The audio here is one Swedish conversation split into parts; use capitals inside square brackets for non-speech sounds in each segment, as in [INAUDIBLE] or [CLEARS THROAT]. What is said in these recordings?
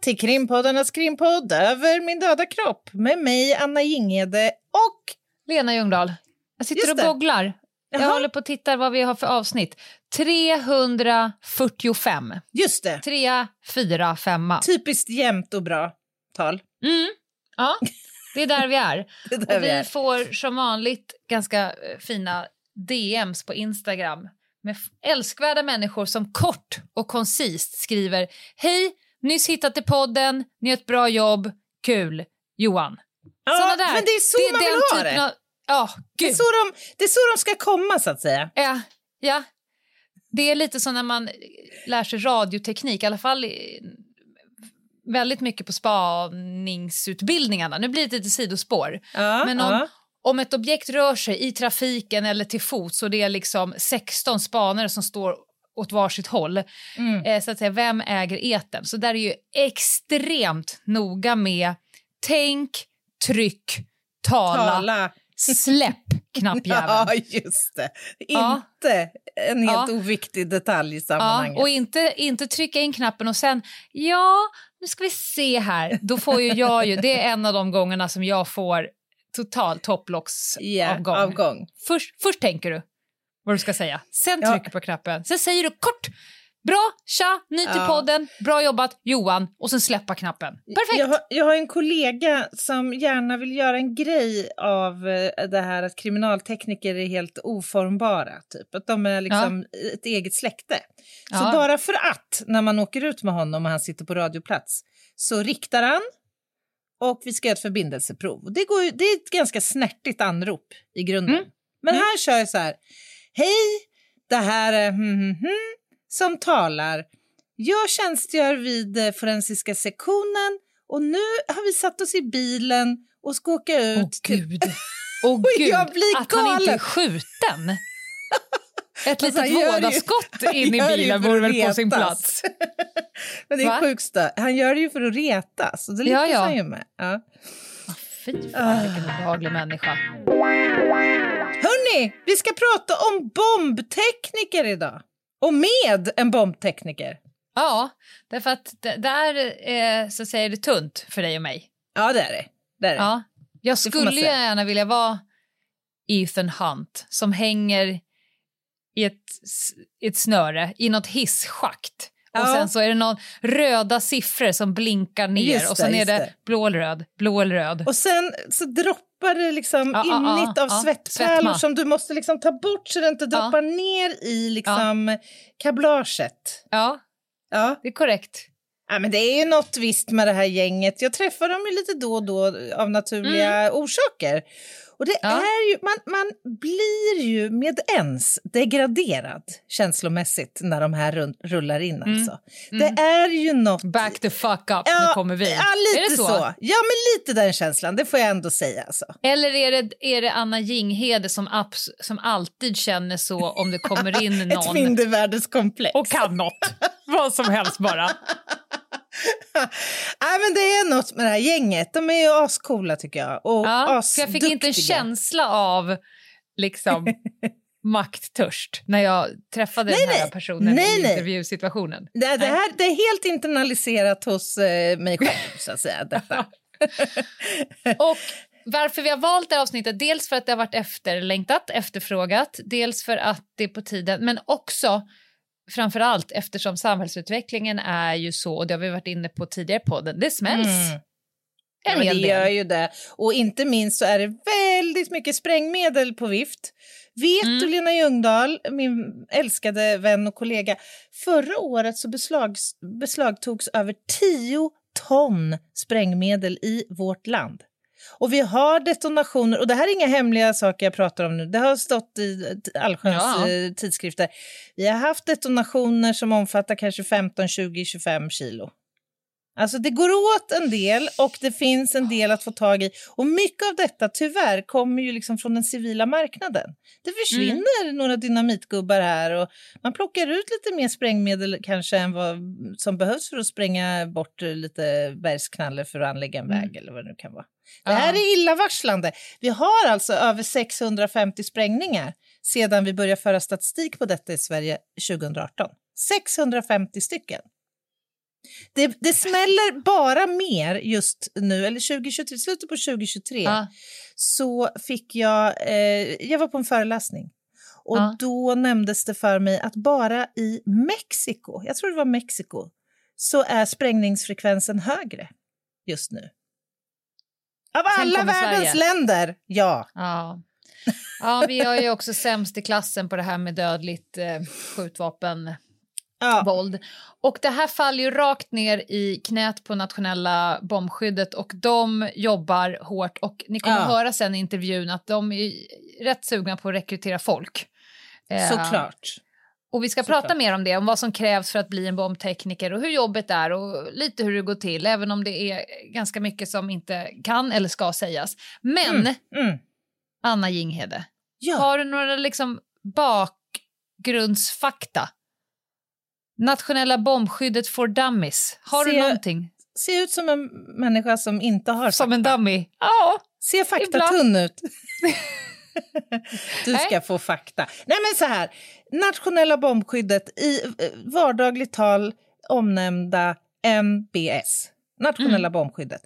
Till krimpoddarnas krimpodd Över min döda kropp med mig, Anna Jinghede och... Lena Ljungdahl. Jag sitter och googlar. Jag Jaha. håller på att titta vad vi har för avsnitt. 345. Just det, 3, 4, 5. typiskt jämnt och bra tal. Mm. Ja, det är där vi är. [LAUGHS] Det är där och vi vi är. får som vanligt ganska eh, fina DMs på Instagram med älskvärda människor som kort och koncist skriver Hej, nyss hittat i podden, ni gör ett bra jobb, kul, Johan. Ja, Såna där. men det är så man den vill ha det. Av, ja, Det är, så de, det är så de ska komma, så att säga. Ja, ja. Det är lite som när man lär sig radioteknik, i alla fall i- väldigt mycket på spaningsutbildningarna. Nu blir det lite sidospår. Ja, Men om, ja. om ett objekt rör sig i trafiken eller till fots och det är liksom 16 spanare som står åt varsitt håll, Mm. eh, så att säga, vem äger eten? Så där är ju extremt noga med tänk, tryck, tala, Tala. släpp knappjäveln. [LAUGHS] Ja, just det. Ja. Inte en helt Ja. oviktig detalj i Ja, sammanhanget. och inte, inte trycka in knappen och sen, ja, nu ska vi se här. Då får ju jag ju, det är en av de gångerna som jag får total topplocksavgång. Ja, avgång. Först, först tänker du vad du ska säga, sen Ja. trycker på knappen, sen säger du kort, bra, tja, ny till Ja. podden, bra jobbat, Johan, och sen släppa knappen. Perfekt! Jag har, jag har en kollega som gärna vill göra en grej av eh, det här att kriminaltekniker är helt oformbara. Typ. Att de är liksom ett eget släkte. Så Ja. bara för att, när man åker ut med honom och han sitter på radioplats, så riktar han och vi ska göra ett förbindelseprov. Det, går det är ett ganska snärtigt anrop i grunden. Mm. Men han kör så här. Hej, det här är hmm, hmm, som talar. Jag tjänstgör vid eh, forensiska sektionen och nu har vi satt oss i bilen och ska åka ut. Åh gud, [LAUGHS] Åh gud jag blir att han inte är galen. skjuten. [LAUGHS] Ett litet ju- vådaskott [LAUGHS] in i bilen vore väl på sin plats. Men det är sjukt Han gör det ju för att retas. Och det Ja, lyckas ja. han ju med. Ja. Fy Ah. fan, vilken obehaglig människa. Hörni, vi ska prata om bombtekniker idag. Och med en bombtekniker. Ja, därför att där eh, så säger det tunt för dig och mig. Ja, det är det. det, är det. Ja. Jag skulle ju gärna vilja vara Ethan Hunt som hänger i ett, i ett snöre i något hisschakt. Och Ja. sen så är det någon röda siffror som blinkar ner Just och sen det, är det det. blå eller röd, blå eller röd. Och sen så droppar det liksom Ja, ja, innigt ja, av ja. svettpärlor som du måste liksom ta bort så det inte droppar ner i liksom kablaget. Ja, Ja. det är korrekt. ja, men det är ju något visst med det här gänget. Jag träffar dem ju lite då och då av naturliga orsaker. Och det Mm. Ja. är ju, man, man blir ju med ens degraderad känslomässigt när de här rullar in alltså. Det är ju något... Back the fuck up, nu kommer vi. Ja, lite är det så? Ja, men lite den känslan, det får jag ändå säga alltså. Eller är det, är det Anna Jinghede som, abs- som alltid känner så om det kommer in [LAUGHS] Ett någon mindervärdeskomplex. och kan något? Vad som helst bara. [LAUGHS] [LAUGHS] Nej, men det är något med det här gänget. De är ju ascoola tycker jag. Och Ja, jag fick inte en känsla av liksom [LAUGHS] makttörst när jag träffade den här nej. personen Nej, i nej. Det, intervjusituationen. det, Nej. här, det är helt internaliserat hos eh, mig själv, [LAUGHS] så att säga. Detta. Och varför vi har valt det här avsnittet, dels för att det har varit efterlängtat, efterfrågat, dels för att det är på tiden, men också framför allt eftersom samhällsutvecklingen är ju så, och det har vi varit inne på tidigare på podden, det smälls. Mm. en Ja, det gör ju det. Och inte minst så är det väldigt mycket sprängmedel på vift. Vet Mm. du, Lena Ljungdahl, min älskade vän och kollega, förra året så beslags, beslagtogs över 10 ton sprängmedel i vårt land. Och vi har detonationer, och det här är inga hemliga saker jag pratar om nu, det har stått i allsköns Ja. eh, tidskrifter. Vi har haft detonationer som omfattar kanske 15, 20, 25 kilo. Alltså det går åt en del och det finns en del att få tag i. Och mycket av detta tyvärr kommer ju liksom från den civila marknaden. Det försvinner några dynamitgubbar här och man plockar ut lite mer sprängmedel kanske än vad som behövs för att spränga bort lite bergsknalle för att anlägga en väg eller vad det nu kan vara. Det här är illavarslande. Vi har alltså över 650 sprängningar sedan vi började föra statistik på detta i Sverige 2018. 650 stycken. Det, det smäller bara mer just nu, eller 2023, slutet på 2023, Ja. så fick jag, eh, jag var på en föreläsning och Ja. då nämndes det för mig att bara i Mexiko, jag tror det var Mexiko, så är sprängningsfrekvensen högre just nu. Av alla världens Sverige. länder, ja. Ja. ja, vi är ju också sämst i klassen på det här med dödligt eh, skjutvapen. Ja. våld. Och det här faller ju rakt ner i knät på nationella bombskyddet och de jobbar hårt och ni kommer Ja. höra sen i intervjun att de är rätt sugna på att rekrytera folk. Eh, Såklart. Och vi ska Såklart. prata mer om det, om vad som krävs för att bli en bombtekniker och hur jobbet är och lite hur det går till, även om det är ganska mycket som inte kan eller ska sägas. Men, Mm. Anna Jinghede, Ja. har du några liksom bakgrundsfakta? Nationella bombskyddet for dummies. Har du Se- någonting? Ser ut som en människa som inte har Som fakta. en dummy? Ja. Ser faktatunn ut. [LAUGHS] du ska Nej. få fakta. Nej men så här, nationella bombskyddet i eh, vardagligt tal omnämnda MBS. Nationella bombskyddet.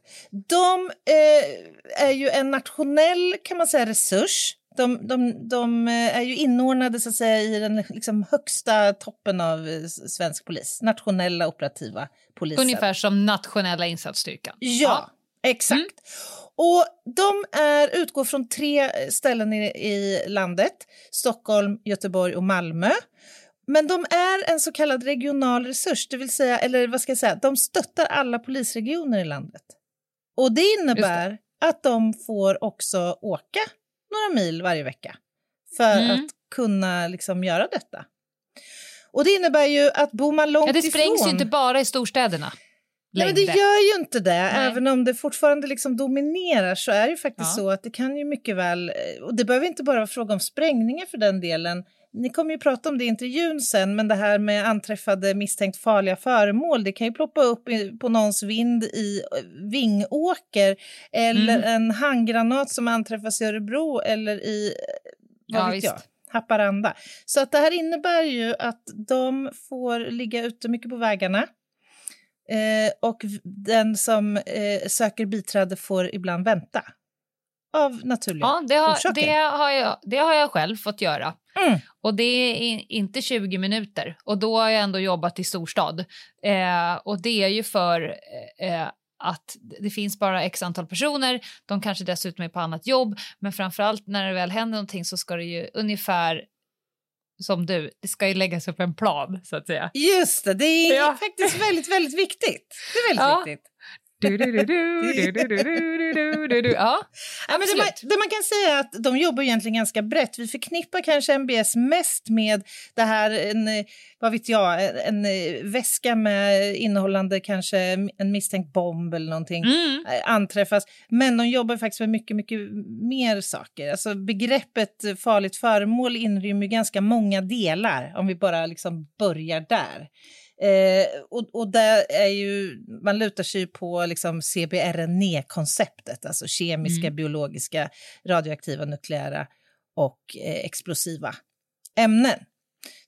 De eh, är ju en nationell kan man säga resurs. De, de, de eh, är ju inordnade så att säga, i den liksom, högsta toppen av eh, svensk polis. Nationella operativa polisen. Ungefär som nationella insatsstyrkan. Ja, exakt. Och de är, utgår från tre ställen i, i landet. Stockholm, Göteborg och Malmö. Men de är en så kallad regional resurs, det vill säga, eller vad ska jag säga, de stöttar alla polisregioner i landet. Och det innebär att de får också åka några mil varje vecka för Mm. att kunna liksom göra detta. Och det innebär ju att bor man långt Ja, det sprängs ifrån... ju inte bara i storstäderna. Nej, men det gör ju inte det. Nej. Även om det fortfarande liksom dominerar så är det ju faktiskt Ja. så att det kan ju mycket väl, och det behöver inte bara vara fråga om sprängningar för den delen. Ni kommer ju prata om det i intervjun sen, men det här med anträffade misstänkt farliga föremål, det kan ju ploppa upp på någons vind i eh, Vingåker eller Mm. en handgranat som anträffas i Örebro eller i, eh, vad Ja, vet visst. jag, Haparanda. Så att det här innebär ju att de får ligga ute mycket på vägarna. Eh, och den som eh, söker biträde får ibland vänta. Av naturliga Ja, det har, orsaker. det, har jag, det har jag själv fått göra. Mm. Och det är inte 20 minuter. Och då har jag ändå jobbat i storstad. Eh, och det är ju för eh, att det finns bara x antal personer. De kanske dessutom är på annat jobb. Men framförallt när det väl händer någonting så ska det ju ungefär som du, det ska ju läggas upp en plan så att säga. Just det, det är Ja. faktiskt väldigt, väldigt viktigt. Det är väldigt Ja. viktigt. [LAUGHS] Ja, Ja, men det, man, det man kan säga är att de jobbar egentligen ganska brett. Vi förknippar kanske MBS mest med det här, en, vad vet jag, en väska med innehållande kanske en misstänkt bomb eller någonting. Mm. eh, anträffas. Men de jobbar faktiskt med mycket, mycket mer saker. Alltså begreppet farligt föremål inrymmer ganska många delar om vi bara liksom börjar där. Eh, och, och där är ju, man lutar sig ju på liksom CBRNE-konceptet, alltså kemiska, Mm. biologiska, radioaktiva, nukleära och eh, explosiva ämnen.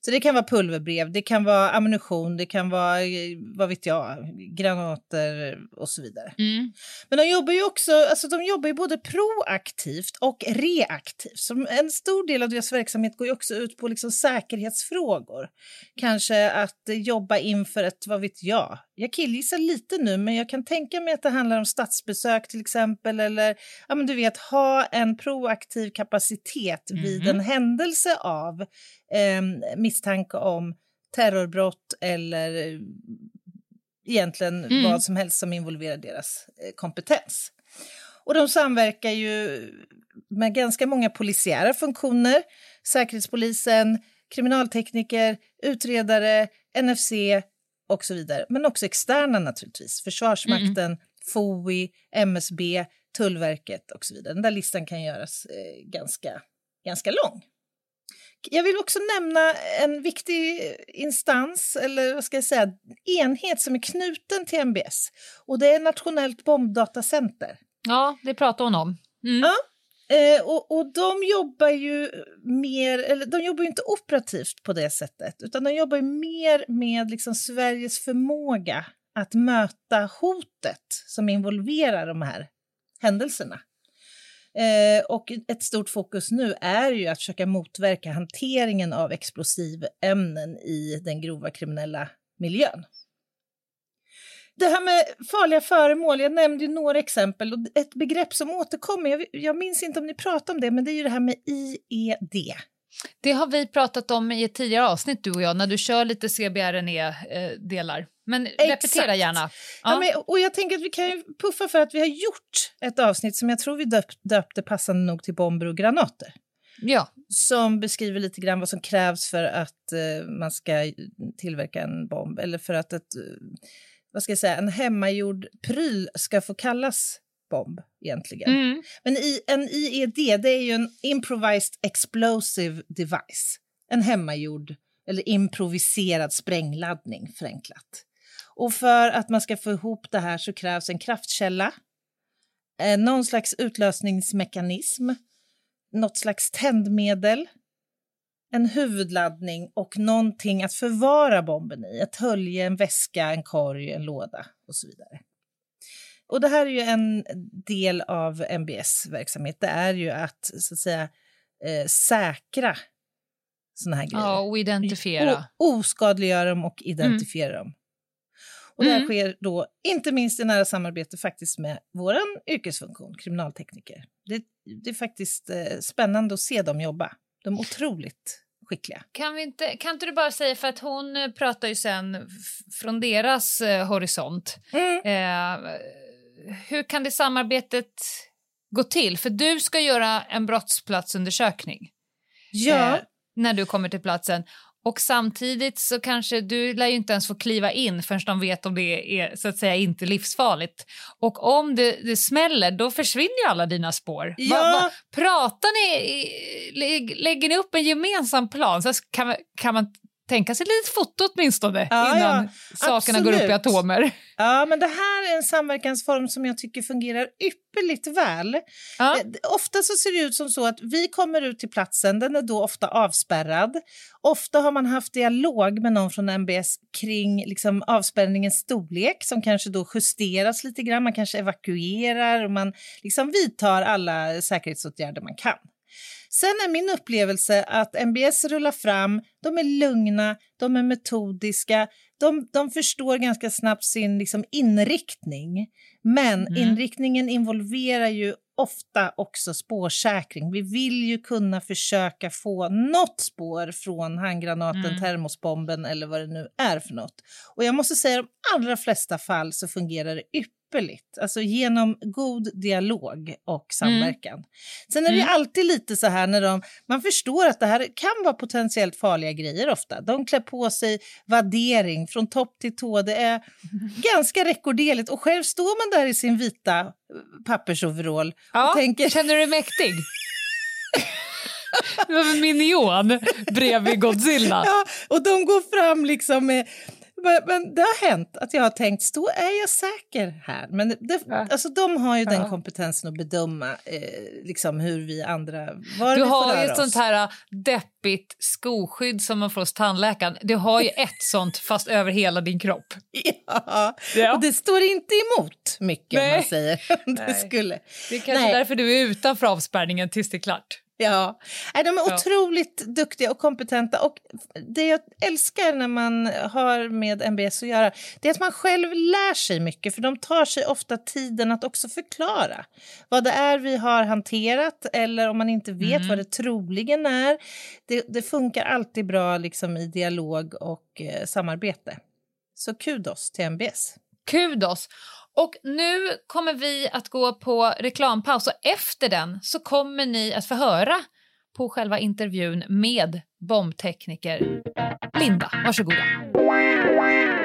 Så det kan vara pulverbrev, det kan vara ammunition, det kan vara, eh, vad vet jag, granater och så vidare. Mm. Men de jobbar ju också, alltså de jobbar ju både proaktivt och reaktivt. Så en stor del av deras verksamhet går ju också ut på liksom säkerhetsfrågor. Kanske att jobba inför ett, vad vet jag, jag killgissar lite nu, men jag kan tänka mig att det handlar om statsbesök till exempel, eller ja, men du vet, ha en proaktiv kapacitet vid Mhm. en händelse av eh, misstanke om terrorbrott eller eh, egentligen Mm. vad som helst som involverar deras eh, kompetens. Och de samverkar ju med ganska många polisiära funktioner, Säkerhetspolisen, kriminaltekniker, utredare, NFC och så vidare. Men också externa naturligtvis, Försvarsmakten, FOI, MSB, Tullverket och så vidare. Den där listan kan göras eh, ganska, ganska lång. Jag vill också nämna en viktig instans, eller vad ska jag säga, enhet som är knuten till MBS. Och det är Nationellt bombdatacenter. Ja, det pratar hon om. Mm. Ja. Eh, och, och de jobbar ju mer, eller de jobbar inte operativt på det sättet, utan de jobbar ju mer med liksom Sveriges förmåga att möta hotet som involverar de här händelserna. Eh, och ett stort fokus nu är ju att försöka motverka hanteringen av explosivämnen i den grova kriminella miljön. Det här med farliga föremål, jag nämnde ju några exempel och ett begrepp som återkommer, jag, jag minns inte om ni pratade om det, men det är ju det här med IED. Det har vi pratat om i ett tidigare avsnitt, du och jag, när du kör lite CBRNE-delar. Eh, men repetera Exakt. gärna. Ja. Ja. men, och jag tänker att vi kan ju puffa för att vi har gjort ett avsnitt som jag tror vi döpt, döpte passande nog till bomber och granater. ja. som beskriver lite grann vad som krävs för att eh, man ska tillverka en bomb eller för att ett, eh, vad ska jag säga, en hemmagjord pryl ska få kallas bomb egentligen. Mm. Men i, en IED det är ju en improvised explosive device, en hemmagjord eller improviserad sprängladdning förenklat. Och för att man ska få ihop det här så krävs en kraftkälla, eh, någon slags utlösningsmekanism, något slags tändmedel, en huvudladdning och någonting att förvara bomben i. Ett hölje, en väska, en korg, en låda och så vidare. Och det här är ju en del av MBS verksamhet. Det är ju att, så att säga, eh, säkra såna här grejer. ja, och identifiera. O- oskadliggöra dem och identifiera dem. Och det här Mm. sker då inte minst i nära samarbete faktiskt med vår yrkesfunktion, kriminaltekniker. Det, det är faktiskt eh, spännande att se dem jobba. De är otroligt skickliga. Kan, vi inte, kan inte du bara säga, för att hon eh, pratar ju sen från deras eh, horisont. Eh, hur kan det samarbetet gå till? För du ska göra en brottsplatsundersökning Ja, eh, när du kommer till platsen. Och samtidigt så kanske du lär ju inte ens få kliva in förrän de vet om det är så att säga inte livsfarligt. Och om det, det smäller då försvinner ju alla dina spår. Ja. pratar ni, i- lä- lägger ni upp en gemensam plan? Så kan, kan man tänka sig ett litet foto åtminstone Ja, innan ja, sakerna går upp i absolut. atomer? ja, men det här är en samverkansform som jag tycker fungerar ypperligt väl. Ja. Eh, Ofta så ser det ut som så att vi kommer ut till platsen, den är då ofta avspärrad. Ofta har man haft dialog med någon från MBS kring liksom, avspärrningens storlek som kanske då justeras lite grann. Man kanske evakuerar och man liksom vidtar alla säkerhetsåtgärder man kan. Sen är min upplevelse att MBS rullar fram, de är lugna, de är metodiska, de, de förstår ganska snabbt sin liksom, inriktning. Men Mm. inriktningen involverar ju ofta också spårsäkring. Vi vill ju kunna försöka få något spår från handgranaten, Mm. termosbomben eller vad det nu är för något. Och jag måste säga i de allra flesta fall så fungerar det ypperligt. Alltså genom god dialog och samverkan. Sen är det Mm. alltid lite så här när de, man förstår att det här kan vara potentiellt farliga grejer ofta. De klär på sig vaddering från topp till tå. Det är [LAUGHS] ganska rekorderligt och själv står man där i sin vita eh, pappersoverall Ja, och tänker Känner du dig mäktig? [LAUGHS] Minion bredvid Godzilla. Ja, och de går fram liksom med men, det har hänt att jag har tänkt, då är jag säker här. Men det, Ja. alltså, de har ju den Ja. kompetensen att bedöma eh, liksom hur vi andra... Var Du vi har ju ett sånt här äh, deppigt skoskydd som man får hos tandläkaren. Du har ju ett [LAUGHS] sånt fast över hela din kropp. Ja. Ja. och det står inte emot mycket om Nej. man säger. det skulle. Det är kanske Nej. därför du är utanför avspärrningen tills det är klart. Ja, de är Ja. otroligt duktiga och kompetenta. Och Det jag älskar när man har med MBS att göra det är att man själv lär sig mycket för de tar sig ofta tiden att också förklara vad det är vi har hanterat eller om man inte vet vad det troligen är. Det, det funkar alltid bra liksom, i dialog och eh, samarbete. Så kudos till MBS. Kudos! Och nu kommer vi att gå på reklampaus och efter den så kommer ni att få höra på själva intervjun med bombtekniker Linda. Varsågoda.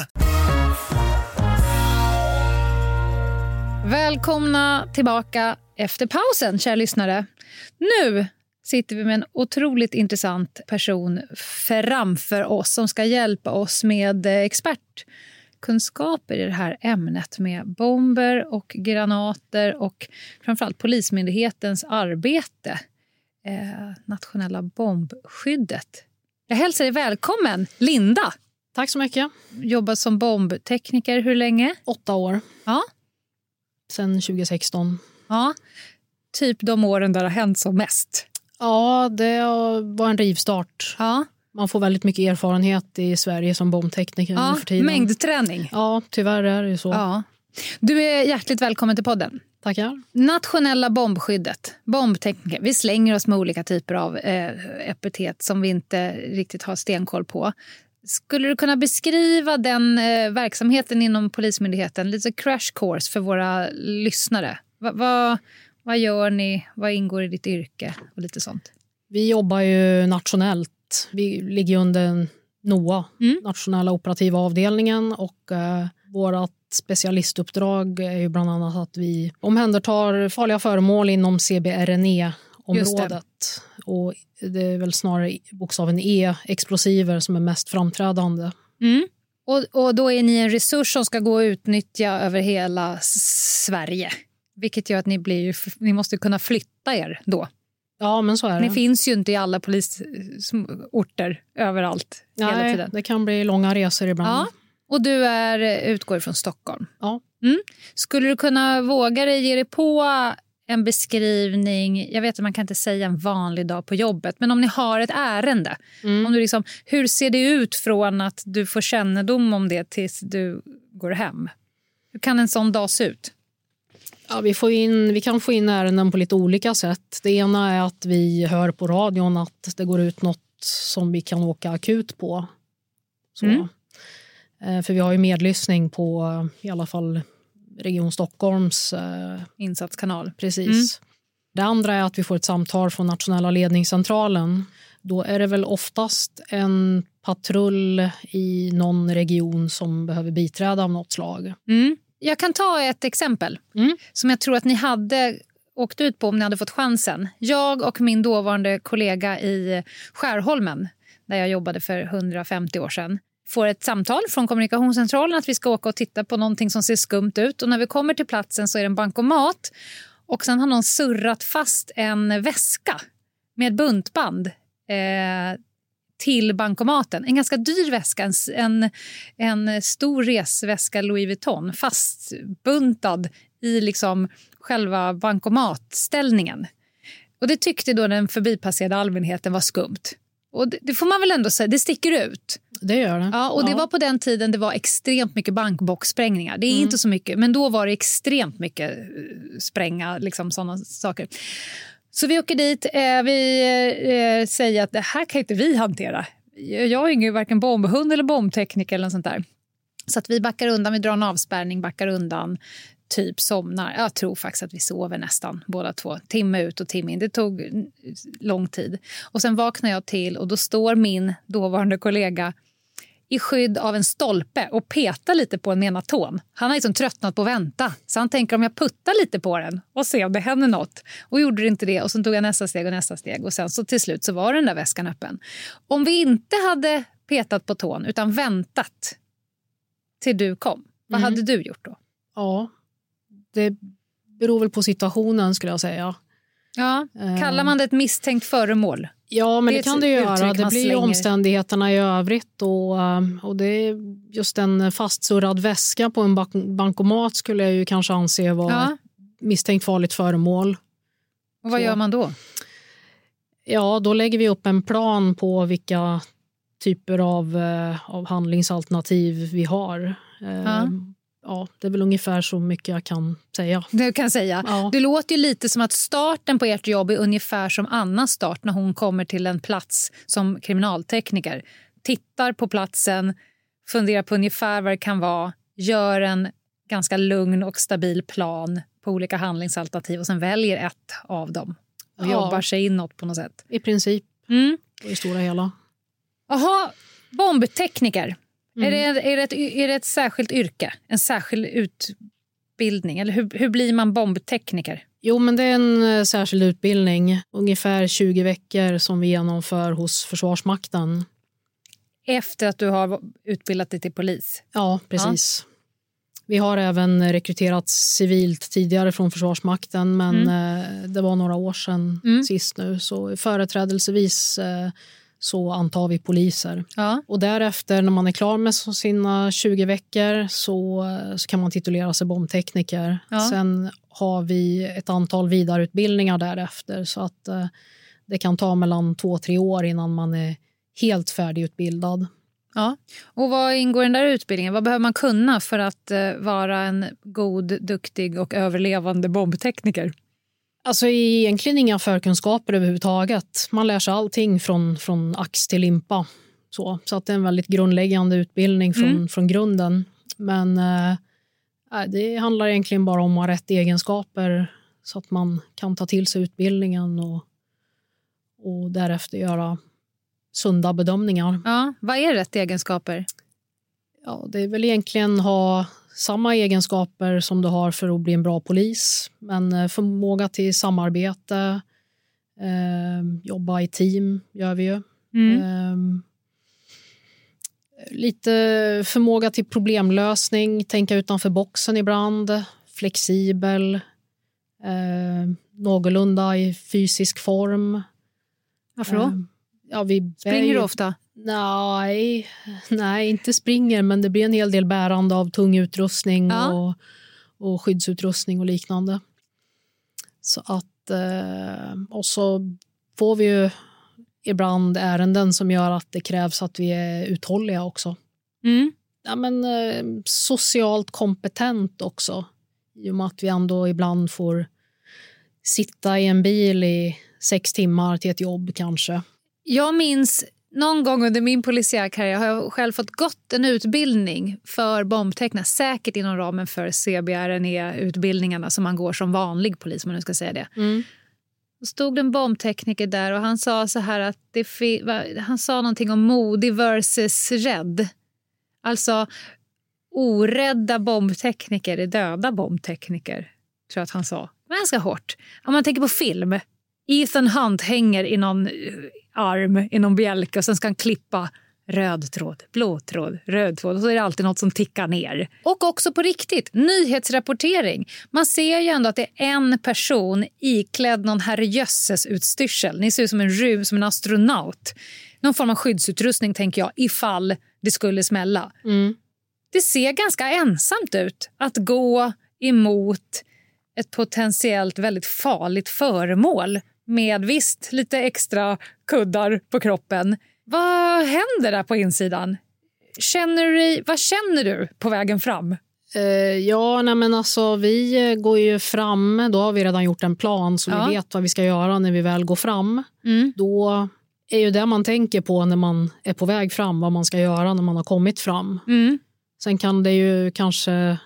Välkomna tillbaka efter pausen, kära lyssnare. Nu sitter vi med en otroligt intressant person framför oss som ska hjälpa oss med eh, expertkunskaper i det här ämnet med bomber och granater och framförallt Polismyndighetens arbete. Eh, nationella bombskyddet. Jag hälsar dig välkommen, Linda. Tack så mycket. Jobbat som bombtekniker hur länge? Åtta år. Ja. Sen 2016. Ja, typ de åren där det har hänt som mest. Ja, det var en rivstart. Ja, Man får väldigt mycket erfarenhet i Sverige som bombtekniker ja för tiden. mängdträning. Ja, tyvärr är det så. Ja. Du är hjärtligt välkommen till podden. Tackar. Nationella bombskyddet, bombtekniker. Vi slänger oss med olika typer av eh, epitet som vi inte riktigt har stenkoll på. Skulle du kunna beskriva den eh, verksamheten inom Polismyndigheten? Lite crash course för våra lyssnare. Va, va, vad gör ni? Vad ingår i ditt yrke? Och lite sånt. Vi jobbar ju nationellt. Vi ligger under NOA, Mm. nationella operativa avdelningen. och eh, Vårt specialistuppdrag är ju bland annat att vi omhändertar farliga föremål inom CBRNE-området. Och det är väl snarare bokstaven E, explosiver, som är mest framträdande. Mm. Och, och då är ni en resurs som ska gå att utnyttja över hela Sverige. Vilket gör att ni, blir, ni måste kunna flytta er då. Ja, men så är det. Ni finns ju inte i alla polisorter överallt hela Nej, tiden. det kan bli långa resor ibland. Ja. Och du är, utgår från Stockholm. Ja. Mm. Skulle du kunna våga dig ge dig på en beskrivning? Jag vet att man kan inte säga en vanlig dag på jobbet, men om ni har ett ärende. Mm. Om du liksom, hur ser det ut från att du får kännedom om det tills du går hem? Hur kan en sån dag se ut? Ja, vi, får in, vi kan få in ärenden på lite olika sätt. Det ena är att vi hör på radion att det går ut något som vi kan åka akut på. Så. Mm. Eh, För vi har ju medlyssning på i alla fall Region Stockholms... eh, Insatskanal. Precis. Det andra är att vi får ett samtal från nationella ledningscentralen. Då är det väl oftast en patrull i någon region som behöver biträda av något slag. Mm. Jag kan ta ett exempel Mm. som jag tror att ni hade åkt ut på om ni hade fått chansen. Jag och min dåvarande kollega i Skärholmen, där jag jobbade för 150 år sedan, får ett samtal från kommunikationscentralen att vi ska åka och titta på någonting som ser skumt ut. Och när vi kommer till platsen så är det en bankomat och sen har någon surrat fast en väska med buntband eh, till bankomaten. En ganska dyr väska, en, en, stor resväska Louis Vuitton fastbuntad i liksom själva bankomatställningen. Och Det tyckte då den förbipasserade allmänheten var skumt. Och det, det får man väl ändå säga, det sticker ut. Det gör det. Ja, och Det var på den tiden det var extremt mycket bankboxsprängningar. Det är inte så mycket, men då var det extremt mycket eh, spränga, liksom sådana saker. Så vi åker dit. Eh, vi eh, säger att det här kan inte vi hantera. Jag är ingen varken bombhund eller bombtekniker eller sånt där. Så att vi backar undan, vi drar en avspärrning, backar undan, typ somnar. Jag tror faktiskt att vi sover nästan båda två. Timme ut och timme in. Det tog lång tid. Och sen vaknar jag till och då står min dåvarande kollega i skydd av en stolpe och petar lite på den med ena tån. Han har liksom tröttnat på att vänta, så han tänker om jag puttar lite på den och ser om det händer något. Och gjorde det inte det och sen tog jag nästa steg och nästa steg och sen så till slut så var den där väskan öppen. Om vi inte hade petat på tån utan väntat till du kom, vad Mm. hade du gjort då? Ja, det beror väl på situationen skulle jag säga. Ja, Eh. kallar man det ett misstänkt föremål? Ja, men Det det, kan det göra. uttryck Det blir ju omständigheterna i övrigt. Och, um, och det är just en fastsurrad väska på en bank- bankomat skulle jag ju kanske anse vara Ja. misstänkt farligt föremål. Och vad Så. gör man då? Ja, då lägger vi upp en plan på vilka typer av, eh, av handlingsalternativ vi har. Eh, Ja. Ja, det är väl ungefär så mycket jag kan säga. Du kan säga. Ja. Det låter ju lite som att starten på ert jobb är ungefär som Annas start när hon kommer till en plats som kriminaltekniker. Tittar på platsen, funderar på ungefär vad det kan vara, gör en ganska lugn och stabil plan på olika handlingsalternativ och sen väljer ett av dem och Ja. jobbar sig inåt på något sätt. I princip, Mm. det stora hela. Jaha, bombtekniker. Mm. Är, det, är, det ett, är det ett särskilt yrke? En särskild utbildning? Eller hur, hur blir man bombtekniker? Jo, men det är en eh, särskild utbildning, ungefär 20 veckor som vi genomför hos Försvarsmakten. Efter att du har utbildat dig till polis? Ja, precis. Vi har även rekryterat civilt tidigare från Försvarsmakten men eh, det var några år sedan Mm. sist nu. Så företrädelsevis eh, så antar vi poliser. Ja. Och därefter när man är klar med sina 20 veckor så, så kan man titulera sig bombtekniker. Ja. Sen har vi ett antal vidareutbildningar därefter så att eh, det kan ta mellan två och tre år innan man är helt färdigutbildad. ja. Och vad ingår i den där utbildningen? Vad behöver man kunna för att eh, vara en god, duktig och överlevande bombtekniker? Alltså egentligen inga förkunskaper överhuvudtaget. Man lär sig allting från, från ax till limpa. Så, så att det är en väldigt grundläggande utbildning från, Mm. från grunden. Men eh, nej, det handlar egentligen bara om att ha rätt egenskaper så att man kan ta till sig utbildningen och, och därefter göra sunda bedömningar. Ja. Vad är rätt egenskaper? Ja, det är väl egentligen ha samma egenskaper som du har för att bli en bra polis. Men eh, förmåga till samarbete, eh, jobba i team gör vi ju. Mm. Eh, lite förmåga till problemlösning, tänka utanför boxen ibland, flexibel, eh, någorlunda i fysisk form. Varför då? Eh, ja, vi Springer du ofta? Nej, nej, inte springer, men det blir en hel del bärande av tung utrustning Ja. och, och skyddsutrustning och liknande. Så att, eh, och så får vi ju ibland ärenden som gör att det krävs att vi är uthålliga också. Mm. Ja, men, eh, socialt kompetent också, i och med att vi ändå ibland får sitta i en bil i sex timmar till ett jobb kanske. Jag minns någon gång under min polisiära karriär har jag själv fått gått en utbildning för bombtecknare, säkert inom ramen för CBRNE-utbildningarna som man går som vanlig polis, man nu ska säga det. Mm. Då stod en bombtekniker där och han sa så här att det han sa någonting om modig versus rädd. Alltså orädda bombtekniker är döda bombtekniker, tror jag att han sa. Ganska hårt. Om man tänker på film. Ethan Hunt hänger i någon eh, arm, i någon bjälke och sen ska han klippa röd tråd, blå tråd, röd tråd och så är det alltid något som tickar ner. Och också på riktigt, nyhetsrapportering. Man ser ju ändå att det är en person iklädd någon herrejösses utstyrsel. Ni ser ut som en rym, som en astronaut. Någon form av skyddsutrustning tänker jag, ifall det skulle smälla. Mm. Det ser ganska ensamt ut att gå emot ett potentiellt väldigt farligt föremål med visst lite extra kuddar på kroppen. Vad händer där på insidan? Känner du, vad känner du på vägen fram? Eh, ja, nej men alltså vi eh, går ju fram, då har vi redan gjort en plan så Ja. vi vet vad vi ska göra när vi väl går fram. Mm. Då är ju det man tänker på när man är på väg fram, vad man ska göra när man har kommit fram. Mm. Sen kan det ju kanske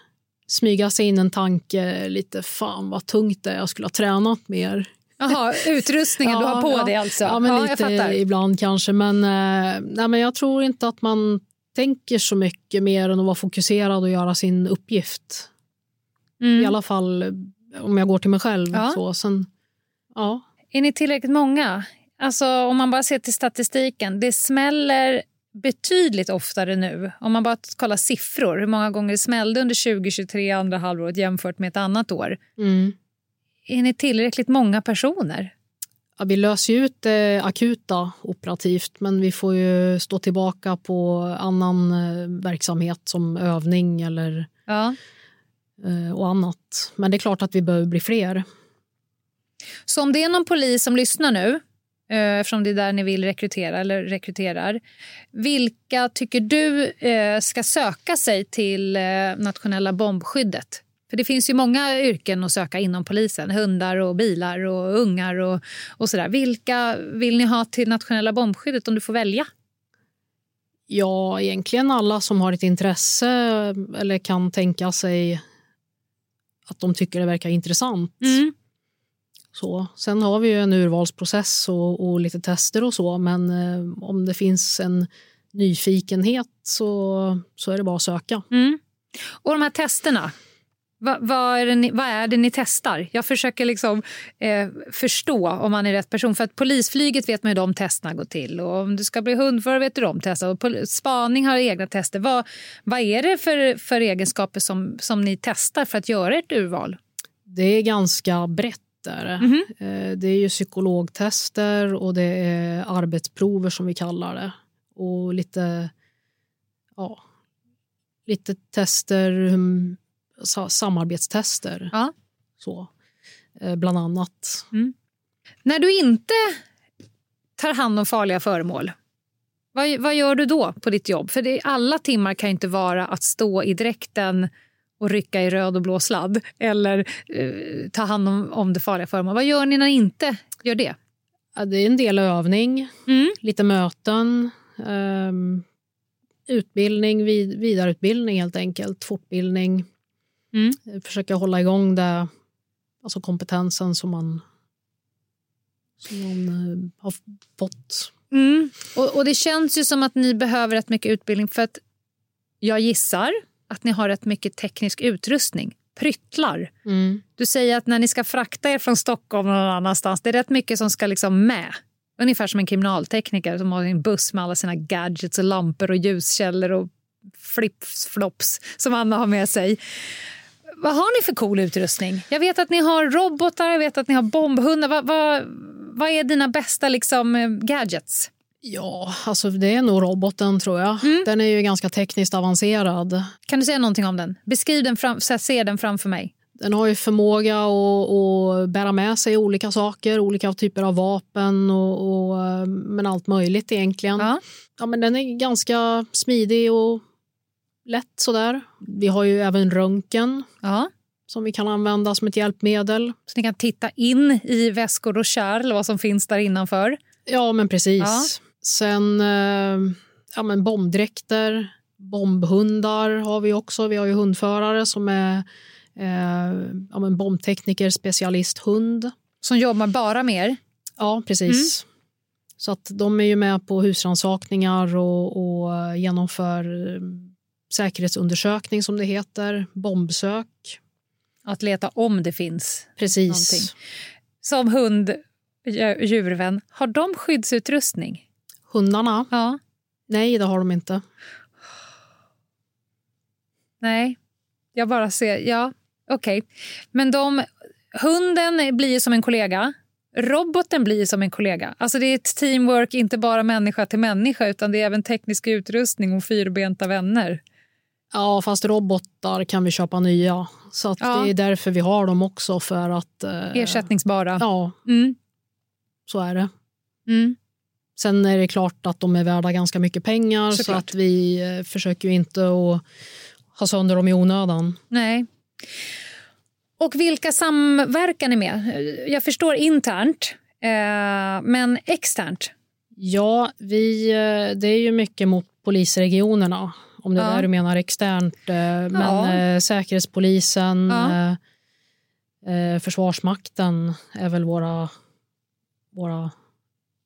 smyga sig in en tanke lite, fan vad tungt det är, jag skulle ha tränat mer. Jaha, utrustningen du har på ja, dig alltså? Ja, men jag lite ibland kanske. Men, eh, nej, men jag tror inte att man tänker så mycket mer än att vara fokuserad och göra sin uppgift. Mm. I alla fall om jag går till mig själv. Ja. Så, sen, ja. Är ni tillräckligt många? Alltså, om man bara ser till statistiken, det smäller betydligt oftare nu. Om man bara kollar siffror, hur många gånger det smällde under 2023 andra halvåret jämfört med ett annat år. Mm. Är ni tillräckligt många personer? Ja, vi löser ju ut det akuta operativt men vi får ju stå tillbaka på annan eh, verksamhet som övning eller, Ja. eh, och annat. Men det är klart att vi behöver bli fler. Så om det är någon polis som lyssnar nu, eh, eftersom det är där ni vill rekrytera eller rekryterar, vilka tycker du eh, ska söka sig till eh, nationella bombskyddet? För det finns ju många yrken att söka inom polisen. Hundar och bilar och ungar och, och sådär. Vilka vill ni ha till nationella bombskyddet om du får välja? Ja, egentligen alla som har ett intresse eller kan tänka sig att de tycker det verkar intressant. Så. Sen har vi ju en urvalsprocess och, och lite tester och så men eh, om det finns en nyfikenhet så, så är det bara att söka. Mm. Och de här testerna, Va, vad, är det ni, vad är det ni testar? Jag försöker liksom eh, förstå om man är rätt person. För att Polisflyget vet man hur de testerna går till. Och om du ska bli hundförare vet du de testerna. Och spaning har egna tester. Vad, vad är det för, för egenskaper som, som ni testar för att göra ett urval? Det är ganska brett. Där. Mhm. Eh, Det är ju psykologtester och det är arbetsprover som vi kallar det. Och lite, ja, lite tester, mm, samarbetstester. Ja. Så, eh, bland annat. När du inte tar hand om farliga föremål, vad, vad gör du då på ditt jobb? För det, alla timmar kan inte vara att stå i dräkten och rycka i röd och blå sladd eller eh, ta hand om, om det farliga föremålet. Vad gör ni när ni inte gör det? Ja, det är en del övning, Mm. lite möten, ehm, utbildning, vid, vidareutbildning helt enkelt, fortbildning. Mm. Försöka hålla igång det, alltså kompetensen som man, som man eh, har fått. Mm. Och, och Det känns ju som att ni behöver rätt mycket utbildning för att jag gissar att ni har rätt mycket teknisk utrustning. Pryttlar. Mm. Du säger att när ni ska frakta er från Stockholm någon annanstans, det är rätt mycket som ska liksom med. Ungefär som en kriminaltekniker som har en buss med alla sina gadgets och lampor och ljuskällor och flips-flops som Anna har med sig. Vad har ni för cool utrustning? Jag vet att ni har robotar, jag vet att ni har bombhundar. Vad, vad, vad är dina bästa liksom, eh, gadgets? Ja, alltså det är nog roboten tror jag. Den är ju ganska tekniskt avancerad. Kan du säga någonting om den? Beskriv den, fram, så jag ser den framför mig. Den har ju förmåga att, att bära med sig olika saker, olika typer av vapen och, och, eh, men allt möjligt egentligen. Ja. Ja, men den är ganska smidig och lätt sådär. Vi har ju även röntgen Ja. som vi kan använda som ett hjälpmedel. Så ni kan titta in i väskor och kärl, vad som finns där innanför. Ja, men precis. Ja. Sen eh, ja, men bombdräkter, bombhundar har vi också. Vi har ju hundförare som är eh, ja, men bombtekniker, specialisthund. Som jobbar bara med er? Ja, precis. Så att de är ju med på husrannsakningar och, och genomför eh, säkerhetsundersökning som det heter, bombsök. Att leta om det finns Precis. någonting. Som hund, dju- djurvän, har de skyddsutrustning? Hundarna? Ja. Nej, det har de inte. Nej, jag bara ser... Ja, okej. Men de, hunden blir som en kollega. Roboten blir som en kollega. Alltså det är ett teamwork, inte bara människa till människa utan det är även teknisk utrustning och fyrbenta vänner. Ja, fast robotar kan vi köpa nya. Så att Ja. det är därför vi har dem också. för att... Eh, Ersättningsbara. Ja, Mm. så är det. Mm. Sen är det klart att de är värda ganska mycket pengar så Såklart. att vi eh, försöker inte att ha sönder dem i onödan. Nej. Och vilka samverkar ni med? Jag förstår internt, eh, men externt? Ja, vi, eh, det är ju mycket mot polisregionerna, om det är Ja. där du menar externt. eh, Men Ja. eh, Säkerhetspolisen, Ja. eh, Försvarsmakten är väl våra, våra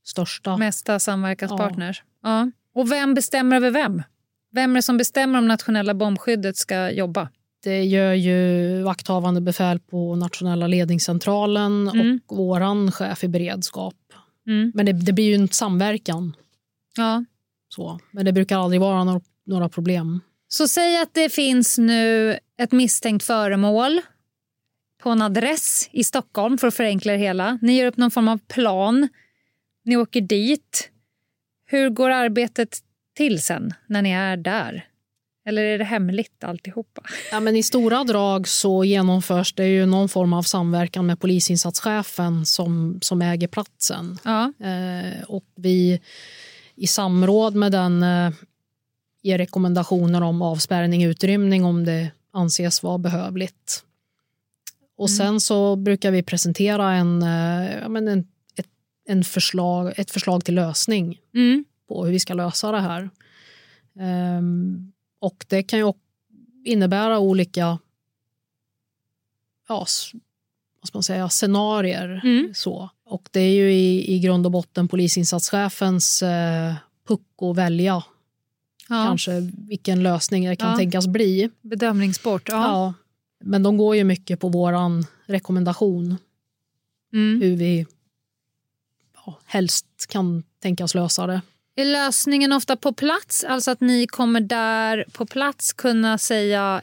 största. Mesta samverkanspartners. Ja. Och vem bestämmer över vem? Vem är det som bestämmer om nationella bombskyddet ska jobba? Det gör ju vakthavande befäl på nationella ledningscentralen Mm. och våran chef i beredskap. Mm. Men det, det blir ju en samverkan. Ja. Så. Men det brukar aldrig vara några, några problem. Så säg att det finns nu ett misstänkt föremål på en adress i Stockholm för att förenkla det hela. Ni gör upp någon form av plan. Ni åker dit. Hur går arbetet till sen när ni är där? Eller är det hemligt alltihopa? Ja, men I stora drag så genomförs det ju någon form av samverkan med polisinsatschefen som, som äger platsen. Ja. Eh, och vi i samråd med den ger rekommendationer om avspärrning utrymning om det anses vara behövligt. Och Mm. sen så brukar vi presentera en, eh, ja, men en, ett, en förslag, ett förslag till lösning Mm. på hur vi ska lösa det här. Ehm, och det kan ju innebära olika ja, vad man säga, scenarier. Mm. Så. Och det är ju i, i grund och botten polisinsatschefens eh, puck att välja Ja. kanske vilken lösning det kan Ja. tänkas bli. Bedömningssport. Ja. Ja. Men de går ju mycket på våran rekommendation Mm. hur vi ja, helst kan tänkas lösa det. Är lösningen ofta på plats? Alltså att ni kommer där på plats kunna säga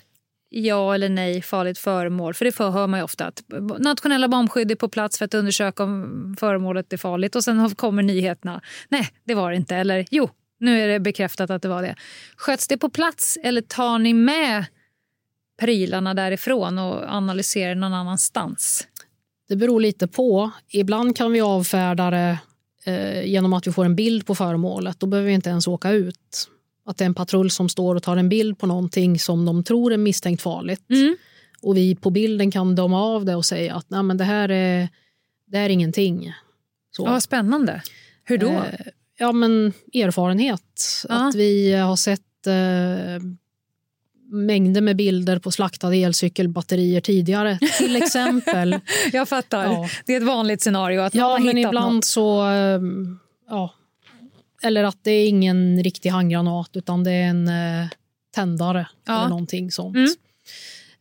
ja eller nej, farligt föremål? För det hör man ju ofta att nationella bombskydd är på plats för att undersöka om föremålet är farligt och sen kommer nyheterna. Nej, det var det inte. Eller jo, nu är det bekräftat att det var det. Sköts det på plats eller tar ni med prylarna därifrån och analyserar någon annanstans? Det beror lite på. Ibland kan vi avfärda det eh, genom att vi får en bild på föremålet. Då behöver vi inte ens åka ut. Att det är en patrull som står och tar en bild på någonting som de tror är misstänkt farligt. Mm. Och vi på bilden kan döma av det och säga att Nej, men det, här är, det här är ingenting. Så. Ja, spännande. Hur då? Eh, ja, men erfarenhet. Ja. Att vi har sett eh, mängder med bilder på slaktade elcykelbatterier tidigare, till [LAUGHS] exempel. Jag fattar. Ja. Det är ett vanligt scenario. att Ja, men ibland något. så... eh, Ja. Eller att det är ingen riktig handgranat utan det är en eh, tändare Ja. eller någonting sånt. Mm.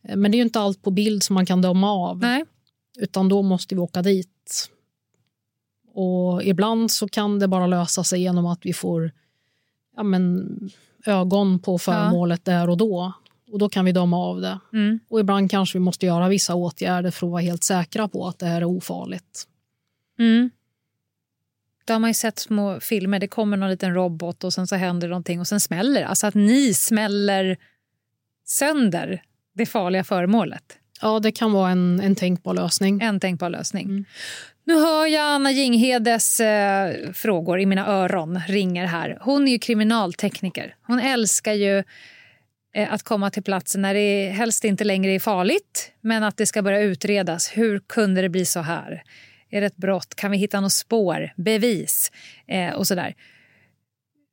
Eh, Men det är ju inte allt på bild som man kan döma av. Nej. Utan då måste vi åka dit. Och ibland så kan det bara lösa sig genom att vi får ja, men, ögon på föremålet där och då. Och då kan vi döma av det. Mm. Och ibland kanske vi måste göra vissa åtgärder för att vara helt säkra på att det här är ofarligt. Mm. Då har man ju sett små filmer. Det kommer någon liten robot och sen så händer någonting och sen smäller. Alltså att ni smäller sönder det farliga föremålet. Ja, det kan vara en, en tänkbar lösning. En tänkbar lösning. Mm. Nu hör jag Anna Jinghedes eh, frågor i mina öron ringer här. Hon är ju kriminaltekniker. Hon älskar ju eh, att komma till platsen när det helst inte längre är farligt men att det ska börja utredas. Hur kunde det bli så här? Är det ett brott? Kan vi hitta något spår? Bevis? Eh, och sådär.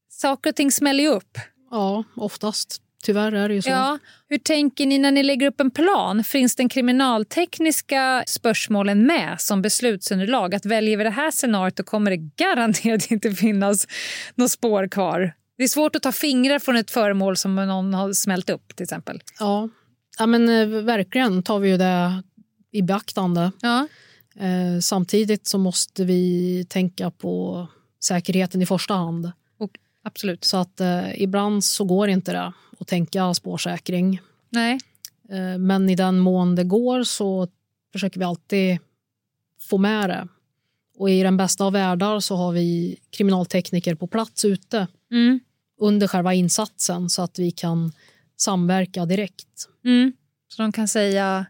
Saker och ting smäller ju upp. Ja, oftast. Tyvärr är det ju så. Ja, hur tänker ni när ni lägger upp en plan? Finns den kriminaltekniska spörsmålen med som beslutsunderlag? Att väljer vi det här scenariot då kommer det garanterat [LAUGHS] inte finnas något spår kvar. Det är svårt att ta fingrar från ett föremål som någon har smält upp till exempel. Ja, ja men eh, verkligen tar vi ju det i beaktande. Ja. Eh, samtidigt så måste vi tänka på säkerheten i första hand. Absolut. Så att eh, ibland så går inte det att tänka spårsäkring. Nej. Eh, men i den mån det går så försöker vi alltid få med det. Och i den bästa av världar så har vi kriminaltekniker på plats ute Mm. under själva insatsen så att vi kan samverka direkt. Mm. Så de kan säga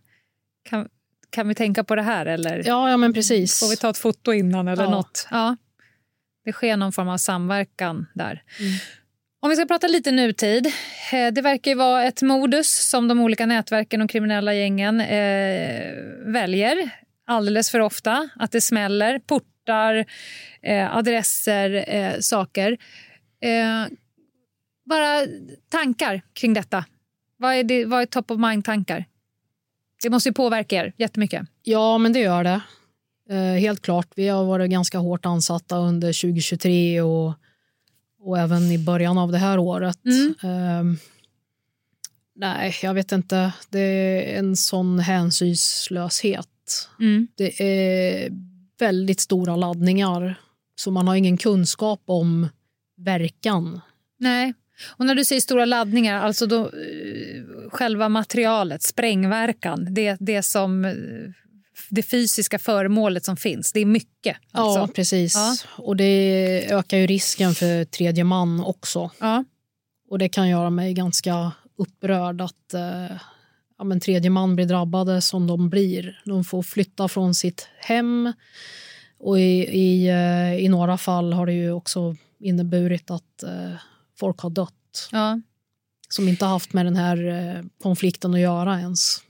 kan, kan vi tänka på det här eller Ja, ja men precis. får vi ta ett foto innan eller Ja. något? Ja. Det sker någon form av samverkan där. Mm. Om vi ska prata lite nutid. Eh, Det verkar ju vara ett modus som de olika nätverken och kriminella gängen eh, väljer alldeles för ofta. Att det smäller. Port, portar, eh, adresser, eh, saker. Eh, bara tankar kring detta. Vad är, det, vad är top of mind-tankar? Det måste ju påverka er jättemycket. Ja, men det gör det. Eh, helt klart. Vi har varit ganska hårt ansatta under 2023 och, och även i början av det här året. Eh, nej, jag vet inte. Det är en sån hänsynslöshet. Mm. Det är väldigt stora laddningar, så man har ingen kunskap om verkan. Nej. Och när du säger stora laddningar, alltså då, eh, själva materialet, sprängverkan, det, det som eh, det fysiska föremålet som finns, det är mycket. Alltså. Ja, precis. Ja. Och det ökar ju risken för tredje man också. Ja. Och det kan göra mig ganska upprörd att eh, ja, men tredje man blir drabbade som de blir. De får flytta från sitt hem och i, i, eh, i några fall har det ju också inneburit att eh, folk har dött Ja. som inte haft med den här eh, konflikten att göra ens.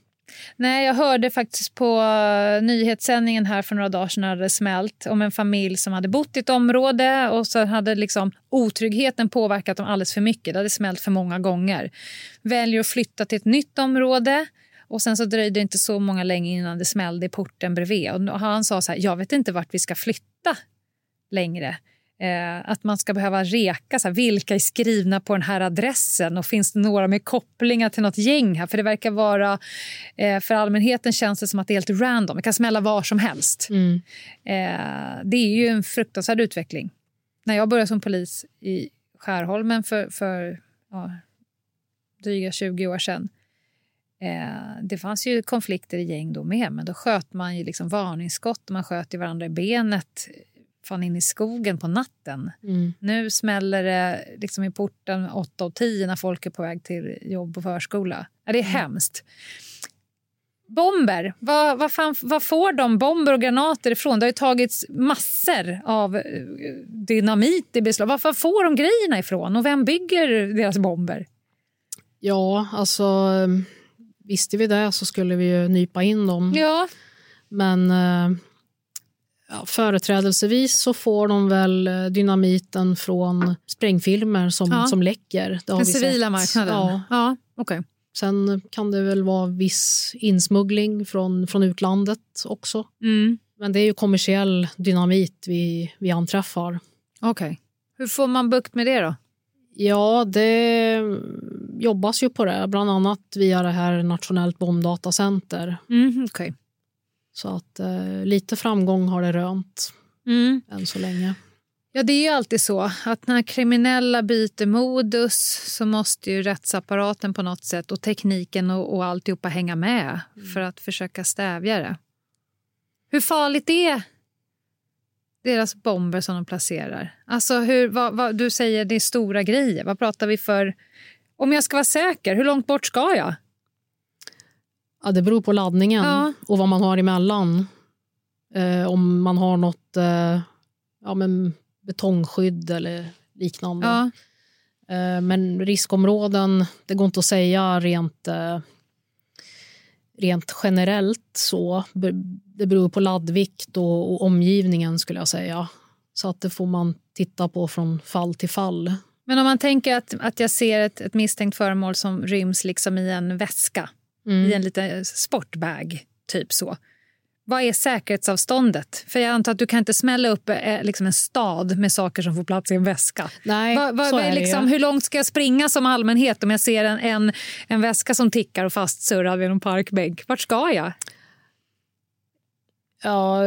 Nej, jag hörde faktiskt på eh, nyhetssändningen här för några dagar sedan när det smält om en familj som hade bott i ett område och så hade liksom otryggheten påverkat dem alldeles för mycket. Det hade smält för många gånger. Väljer att flytta till ett nytt område och sen så dröjde det inte så många länge innan det smällde i porten bredvid. Och han sa så här, jag vet inte vart vi ska flytta längre. Eh, att man ska behöva reka, så här, vilka är skrivna på den här adressen och finns det några med kopplingar till något gäng här? För det verkar vara, eh, för allmänheten känns det som att det är helt random, det kan smälla var som helst. Mm. Eh, det är ju en fruktansvärd utveckling. När jag började som polis i Skärholmen för, för ja, dryga 20 år sedan Eh, det fanns ju konflikter i gäng då med, men då sköt man ju liksom varningsskott och man sköt i varandra i benet fan in i skogen på natten. Mm. Nu smäller det liksom i porten 8 och 10 när folk är på väg till jobb och förskola. Ja, det är hemskt. Bomber, vad, vad, fan, vad får de bomber och granater ifrån? Det har ju tagits massor av eh, dynamit i beslag. Varför får de grejerna ifrån och vem bygger deras bomber? Ja, alltså visste vi det så skulle vi ju nypa in dem. Ja, Men eh, ja, företrädelsevis så får de väl eh, dynamiten från sprängfilmer som, Ja. som läcker. Det har den vi civila sett. marknaden. Ja. ja okej. Sen kan det väl vara viss insmuggling från, från utlandet också. Mm. Men det är ju kommersiell dynamit vi, vi anträffar. Okej. Hur får man bukt med det då? Ja, det jobbas ju på det, bland annat via det här Nationellt bombdatacenter. Mm, okej. Så att eh, lite framgång har det rönt Mm. än så länge. Ja, det är alltid så att när kriminella byter modus så måste ju rättsapparaten på något sätt och tekniken och, och alltihopa hänga med för att försöka stävja det. Hur farligt är deras bomber som de placerar? Alltså, hur, vad, vad, du säger det är stora grejer. Vad pratar vi för? Om jag ska vara säker, hur långt bort ska jag? Ja, det beror på laddningen Ja. och vad man har emellan. Eh, om man har något eh, ja, men betongskydd eller liknande. Ja. Eh, men riskområden, det går inte att säga rent, eh, rent generellt så. Det beror på laddvikt och, och omgivningen skulle jag säga. Så att det får man titta på från fall till fall. Men om man tänker att, att jag ser ett, ett misstänkt föremål som ryms liksom i en väska, Mm. i en liten sportbag, typ så. Vad är säkerhetsavståndet? För jag antar att du kan inte smälla upp eh, liksom en stad med saker som får plats i en väska. Nej, Vad- vad- så är är det liksom, hur långt ska jag springa som allmänhet om jag ser en, en, en väska som tickar och fastsurrad vid någon parkbänk? Vart ska jag? Ja,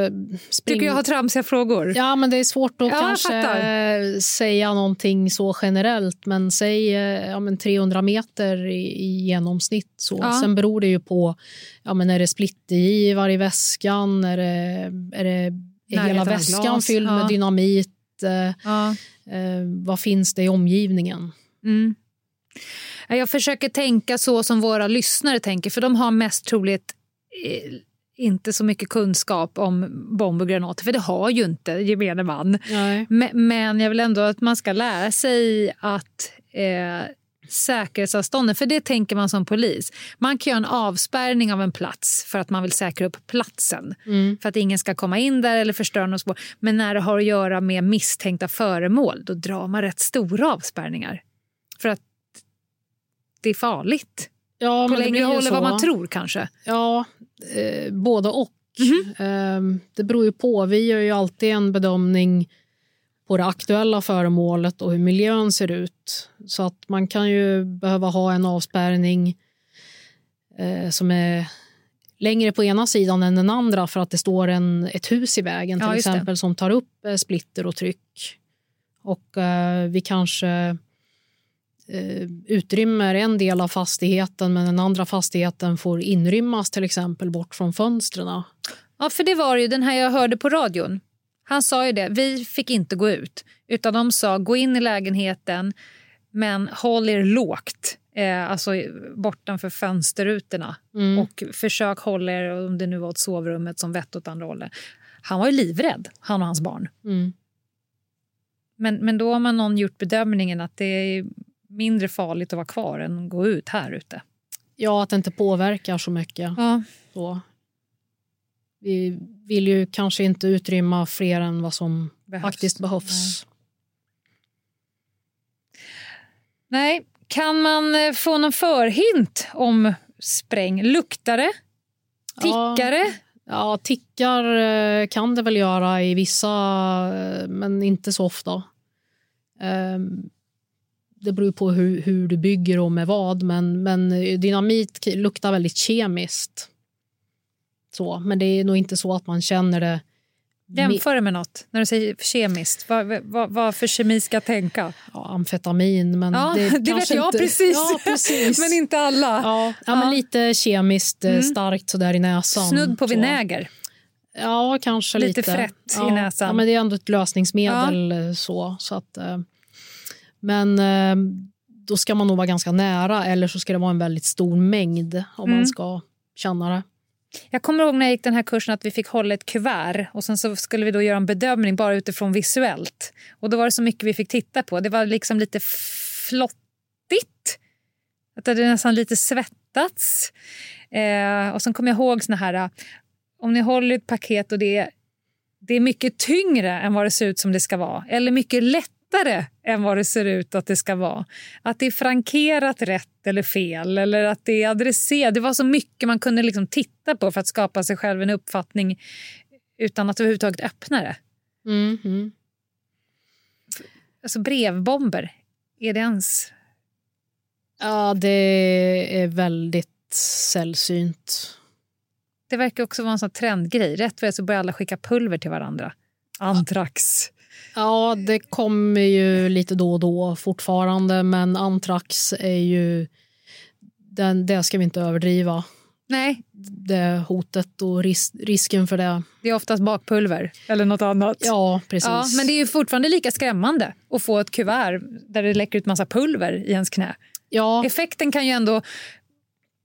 spring... Tycker jag har tramsiga frågor? Ja, men det är svårt att Ja, kanske säga någonting så generellt. Men säg eh, ja, men 300 meter i, i genomsnitt. Så. Ja. Sen beror det ju på, ja, men är det splittergivar i väskan? Är det, är det är hela väskan glas, fylld ja. med dynamit? Eh, eh, vad finns det i omgivningen? Mm. Ja, Jag försöker tänka så som våra lyssnare tänker, för de har mest troligt eh, inte så mycket kunskap om bomb och granater, för det har ju inte gemene man. Men, men jag vill ändå att man ska lära sig att eh, säkerhetsavstånden? För det tänker man som polis. Man kan göra en avspärrning av en plats för att man vill säkra upp platsen. Mm. För att ingen ska komma in där eller förstöra något spår. Men när det har att göra med misstänkta föremål, då drar man rätt stora avspärrningar. För att det är farligt. Ja, På längre håll än vad man tror kanske. Ja, eh, både och. Mhm. Eh, det beror ju på. Vi gör ju alltid en bedömning på det aktuella föremålet och hur miljön ser ut. Så att man kan ju behöva ha en avspärrning eh, som är längre på ena sidan än den andra för att det står en, ett hus i vägen till Ja, det. exempel som tar upp eh, splitter och tryck. Och eh, vi kanske eh, utrymmer en del av fastigheten men den andra fastigheten får inrymmas till exempel bort från fönstren. Ja, för det var ju den här jag hörde på radion. Han sa ju det, vi fick inte gå ut. Utan de sa, gå in i lägenheten men håll er lågt. Eh, alltså bortanför fönsterrutorna. Mm. Och försök hålla er, om det nu var åt sovrummet, som vett åt andra hållet. Han var ju livrädd, han och hans barn. Mm. Men, men då har man någon gjort bedömningen att det är mindre farligt att vara kvar än att gå ut här ute. Ja, att det inte påverkar så mycket. Ja. Så. Vi vill ju kanske inte utrymma fler än vad som Behövs. faktiskt behövs. Nej, kan man eh, få någon förhint om spräng? Luktar det? Tickar det? Ja, tickar eh, kan det väl göra i vissa, eh, men inte så ofta. Det beror på hur, hur du bygger och med vad, men, men dynamit k- luktar väldigt kemiskt. Så, men det är nog inte så att man känner det. Jämför det med något. När du säger kemiskt, vad, vad, vad för kemi ska tänka? Ja, amfetamin, men Ja, det, [LAUGHS] det, vet jag inte, precis. Ja, precis. [LAUGHS] men inte alla. Ja, ja, men lite kemiskt eh, Mm. starkt sådär i näsan. Snudd på så. vinäger. Ja, kanske Lite lite. frätt i näsan. Ja, men det är ändå ett lösningsmedel. eh, så, så att, eh, men eh, då ska man nog vara ganska nära eller så ska det vara en väldigt stor mängd om Mm. man ska känna det. Jag kommer ihåg när jag gick den här kursen att vi fick hålla ett kuvert och sen så skulle vi då göra en bedömning bara utifrån visuellt. Och då var det så mycket vi fick titta på. Det var liksom lite flottigt. Att det hade nästan lite svettats. Eh, och sen kommer jag ihåg såna här, eh, om ni håller ett paket och det är, det är mycket tyngre än vad det ser ut som det ska vara. Eller mycket lättare än vad det ser ut att det ska vara. Att det är frankerat rätt eller fel eller att det är adresserat. Det var så mycket man kunde liksom titta på för att skapa sig själv en uppfattning utan att överhuvudtaget öppna det. Mm, mm. Alltså brevbomber, är det ens... Ja, det är väldigt sällsynt. Det verkar också vara en sån trendgrej. Rätt vad så börjar alla skicka pulver till varandra. Antrax. Ja, det kommer ju lite då och då fortfarande, men antrax är ju... Den, det ska vi inte överdriva. Nej, Det hotet och ris, risken för det. det är oftast bakpulver eller något annat. Ja, precis. Ja, men det är ju fortfarande lika skrämmande att få ett kuvert där det läcker ut massa pulver i ens knä. ja. Effekten kan ju ändå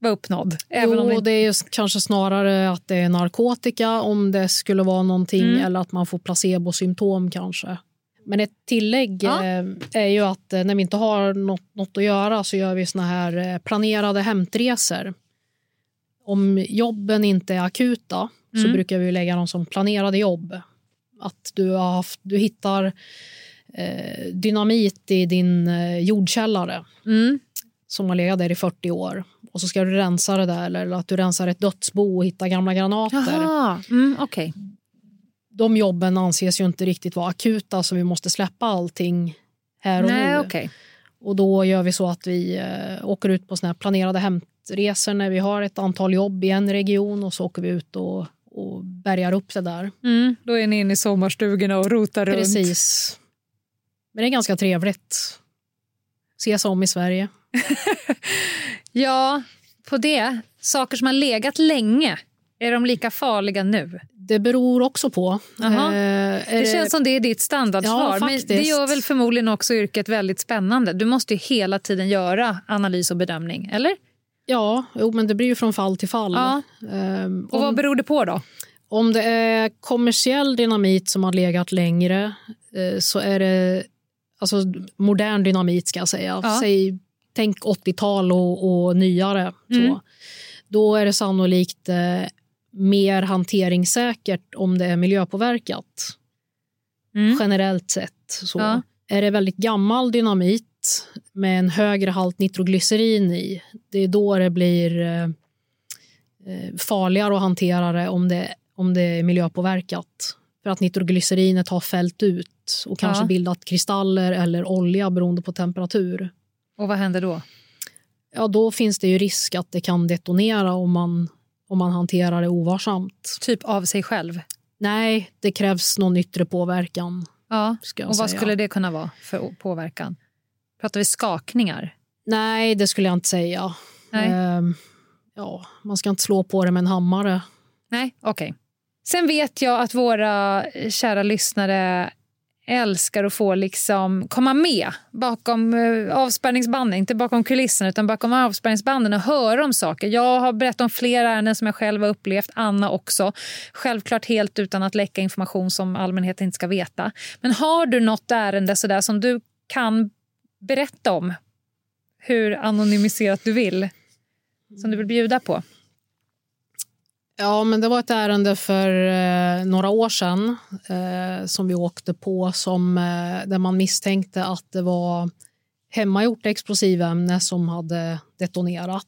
vara uppnådd. Även jo, om det... det är kanske snarare att det är narkotika om det skulle vara någonting Mm. eller att man får placebosymptom kanske. Men ett tillägg Ja. eh, är ju att eh, när vi inte har något, något att göra så gör vi såna här eh, planerade hämtresor. Om jobben inte är akuta så Mm. brukar vi lägga dem som planerade jobb. Att du, har haft, du hittar eh, dynamit i din eh, jordkällare Mm. som har legat där i 40 år och så ska du rensa det där eller att du rensar ett dödsbo och hittar gamla granater. Mm, okej. De jobben anses ju inte riktigt vara akuta så vi måste släppa allting här och Nej, nu. okej. Och då gör vi så att vi eh, åker ut på såna här planerade hämtresor när vi har ett antal jobb i en region och så åker vi ut och, och bärgar upp det där. Mm, då är ni inne i sommarstugorna och rotar runt. Precis. Men det är ganska trevligt. Se sig om i Sverige. [LAUGHS] Ja, på det. Saker som har legat länge, är de lika farliga nu? Det beror också på. Eh, Det känns som det är ditt standardsvar. Ja, men det gör väl förmodligen också yrket väldigt spännande. Du måste ju hela tiden göra analys och bedömning, eller? Ja, jo, men det blir ju från fall till fall. Ja. Ehm, Och vad om, beror det på då? om det är kommersiell dynamit som har legat längre eh, så är det alltså modern dynamit ska jag säga. Ja. Säg tänk 80-tal och, och nyare. Mm. Då är det sannolikt eh, mer hanteringssäkert om det är miljöpåverkat. Generellt sett. Så. Mm. Ja. Är det väldigt gammal dynamit med en högre halt nitroglycerin i, det är då det blir eh, eh, farligare att hantera det om det, om det är miljöpåverkat. För att nitroglycerinet har fällt ut och kanske Ja. bildat kristaller eller olja beroende på temperatur. Och vad händer då? Ja, då finns det ju risk att det kan detonera om man, om man hanterar det ovarsamt. Typ av sig själv? Nej, det krävs någon yttre påverkan. Ja. Och vad säga. skulle det kunna vara för påverkan? Pratar vi skakningar? Nej, det skulle jag inte säga. Nej. Ehm, ja, man ska inte slå på det med en hammare. Nej, okej. Sen vet jag att våra kära lyssnare älskar att få liksom komma med bakom eh, avspärrningsbanden, inte bakom kulisserna utan bakom avspärrningsbanden och höra om saker. Jag har berättat om flera ärenden som jag själv har upplevt, Anna också. Självklart helt utan att läcka information som allmänheten inte ska veta. Men har du något ärende sådär som du kan berätta om, hur anonymiserat du vill, som du vill bjuda på? Ja, men det var ett ärende för eh, några år sedan eh, som vi åkte på som, eh, där man misstänkte att det var hemmagjort explosivämne som hade detonerat.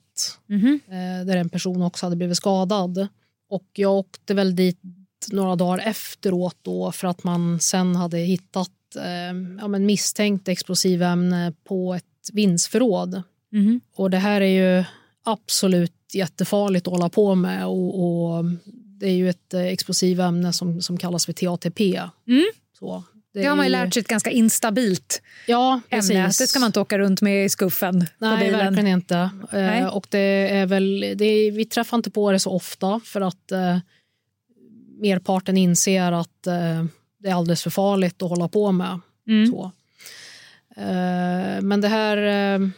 Eh, där en person också hade blivit skadad. Och jag åkte väl dit några dagar efteråt då för att man sen hade hittat eh, ja, men misstänkt explosivämne på ett vindsförråd. Och det här är ju absolut jättefarligt att hålla på med. Och, och det är ju ett eh, explosivämne som, som kallas för TATP. Så, Det, har man ju är lärt sig ett ganska instabilt ja, ämne. precis. Det ska man inte åka runt med i skuffen Nej, verkligen inte. Nej. Eh, och det är väl, det är, vi träffar inte på det så ofta för att eh, merparten inser att eh, det är alldeles för farligt att hålla på med. Mm. Så. Eh, men det här, eh,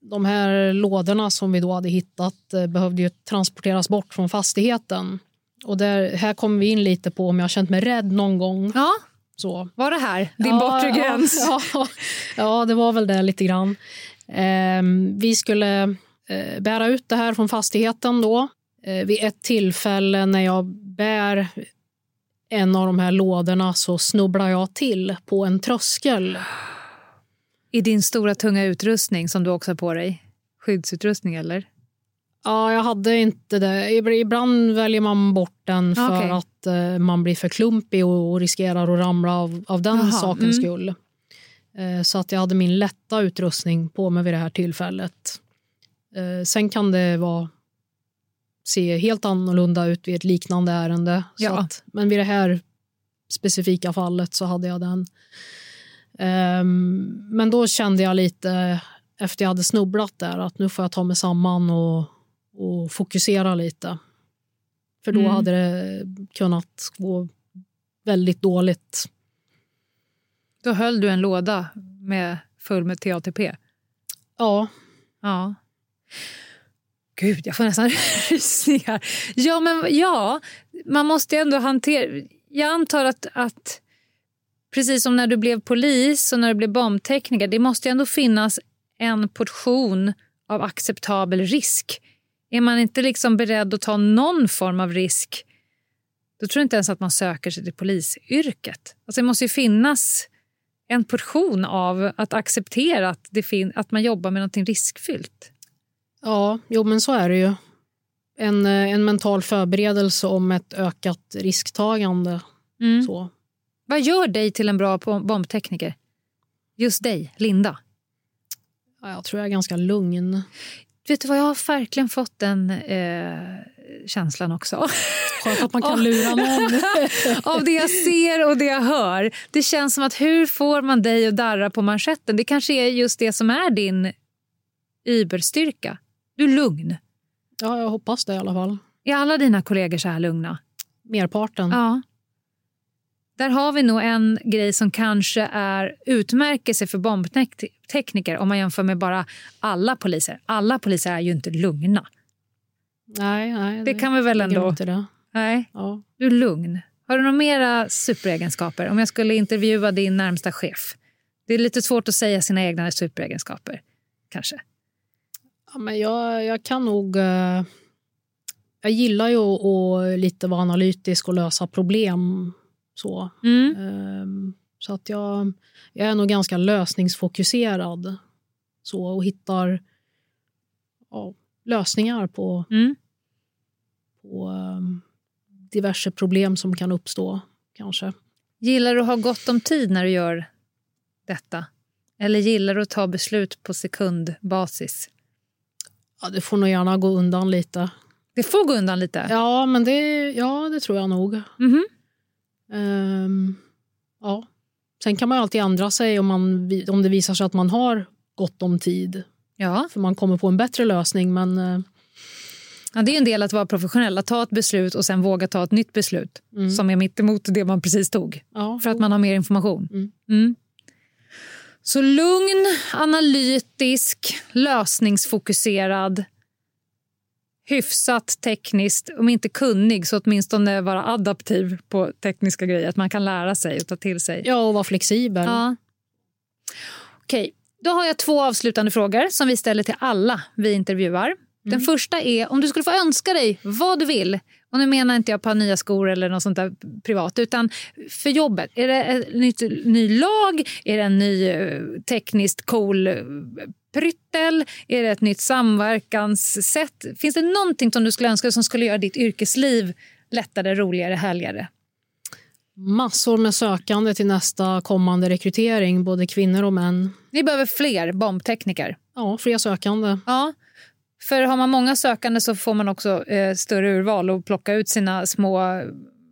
de här lådorna som vi då hade hittat eh, behövde ju transporteras bort från fastigheten. Och där, här kommer vi in lite på om jag har känt mig rädd någon gång. Ja, Så. var det här din Ja, bortre ja, gräns? [LAUGHS] Ja, ja, det var väl det lite grann. Ehm, vi skulle eh, bära ut det här från fastigheten då. Eh, vid ett tillfälle när jag bär en av de här lådorna så snubblar jag till på en tröskel. I din stora tunga utrustning som du också har på dig? Skyddsutrustning eller? Ja, jag hade inte det. Ibland väljer man bort den för Okej. att eh, man blir för klumpig och, och riskerar att ramla av, av den Jaha, sakens mm. skull. Eh, så att jag hade min lätta utrustning på mig vid det här tillfället. Eh, sen kan det vara se helt annorlunda ut vid ett liknande ärende. Ja. att, men vid det här specifika fallet så hade jag den. Ehm, men då kände jag lite efter jag hade snubblat där att nu får jag ta mig samman och, och fokusera lite. För då Mm. hade det kunnat gå väldigt dåligt. Då höll du en låda med, full med TATP? Ja, Ja. Gud, jag får nästan [LAUGHS] rysningar. Ja, men ja, man måste ändå hantera... Jag antar att, att precis som när du blev polis och när du blev bombtekniker, det måste ju ändå finnas en portion av acceptabel risk. Är man inte liksom beredd att ta någon form av risk, då tror jag inte ens att man söker sig till polisyrket. Alltså det måste ju finnas en portion av att acceptera att, det fin- att man jobbar med något riskfyllt. ja jo, men så är det ju. En, eh, en mental förberedelse om ett ökat risktagande. Mm. Så. Vad gör dig till en bra bom- bombtekniker? Just dig, Linda. Ja, jag tror jag är ganska lugn. Vet du vad, jag har verkligen fått den eh, känslan också. Skönt att man kan [LAUGHS] lura någon. [LAUGHS] Av det jag ser och det jag hör. Det känns som att hur får man dig att darra på manschetten? Det kanske är just det som är din überstyrka. Du är lugn. ja, jag hoppas det i alla fall. Är alla dina kollegor så här lugna? Merparten. Ja. Där har vi nog en grej som kanske är utmärker sig för bombtekniker om man jämför med bara alla poliser. Alla poliser är ju inte lugna. Nej, nej, Det kan vi väl ändå- Det. Nej, Ja. du är lugn. Har du några mera superegenskaper? Om jag skulle intervjua din närmsta chef. Det är lite svårt att säga sina egna superegenskaper. kanske? Ja, men jag, jag kan nog... eh, jag gillar ju att lite vara analytisk och lösa problem. Så, Mm. Ehm, så att jag, jag är nog ganska lösningsfokuserad så, och hittar ja, lösningar på, Mm. på ehm, diverse problem som kan uppstå. kanske. Gillar du att ha gott om tid när du gör detta? Eller gillar du att ta beslut på sekundbasis? Ja, det får nog gärna gå undan lite. Det får gå undan lite? Ja, men det, ja, det tror jag nog. Mhm. Ehm, ja. Sen kan man alltid ändra sig om, man, om det visar sig att man har gott om tid. Ja. För man kommer på en bättre lösning. Men eh, Ja, det är en del att vara professionell, att ta ett beslut och sen våga ta ett nytt beslut som är mitt emot det man precis tog. ja, För att man har mer information. Mm. Mm. Så lugn, analytisk, lösningsfokuserad hyfsat tekniskt, om inte kunnig så åtminstone vara adaptiv på tekniska grejer. Att man kan lära sig och ta till sig. ja, och vara flexibel. Ja. Okej, då har jag två avslutande frågor som vi ställer till alla vi intervjuar. Den första är om du skulle få önska dig vad du vill. Och nu menar inte jag par nya skor eller något sånt där privat, utan för jobbet. Är det en ny lag? Är det en ny eh, tekniskt cool eh, pryttel? Är det ett nytt samverkanssätt? Finns det någonting som du skulle önska som skulle göra ditt yrkesliv lättare, roligare, härligare? Massor med sökande till nästa kommande rekrytering, både kvinnor och män. Ni behöver fler bombtekniker. Ja, fler sökande. Ja, för har man många sökande så får man också eh, större urval och plocka ut sina små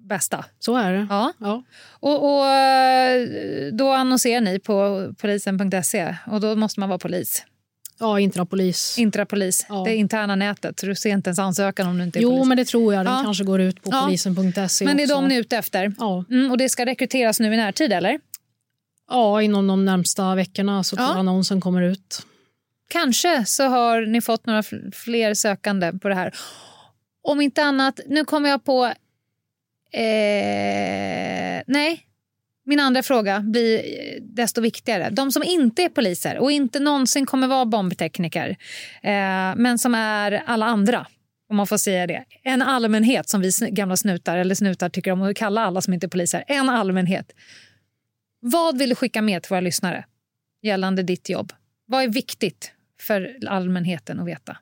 bästa. Så är det. Ja. Ja. Och, och eh, Då annonserar ni på polisen.se och då måste man vara polis. Ja, intrapolis. Intrapolis, Ja. det interna nätet. Du ser inte ens ansökan om du inte är Jo, polis. men det tror jag. Den Ja. kanske går ut på Ja. polisen.se Men det är också. de ni är ute efter. Ja. Mm, och det ska rekryteras nu i närtid, eller? ja, inom de närmsta veckorna så tror Ja. annonsen kommer ut. Kanske så har ni fått några fl- fler sökande på det här. Om inte annat, nu kommer jag på... Eh, nej, min andra fråga blir eh, desto viktigare. De som inte är poliser och inte någonsin kommer vara bombtekniker eh, men som är alla andra, om man får säga det. En allmänhet, som vi gamla snutar eller snutar tycker om att kalla alla som inte är poliser. En allmänhet. Vad vill du skicka med till våra lyssnare gällande ditt jobb? Vad är viktigt för allmänheten att veta?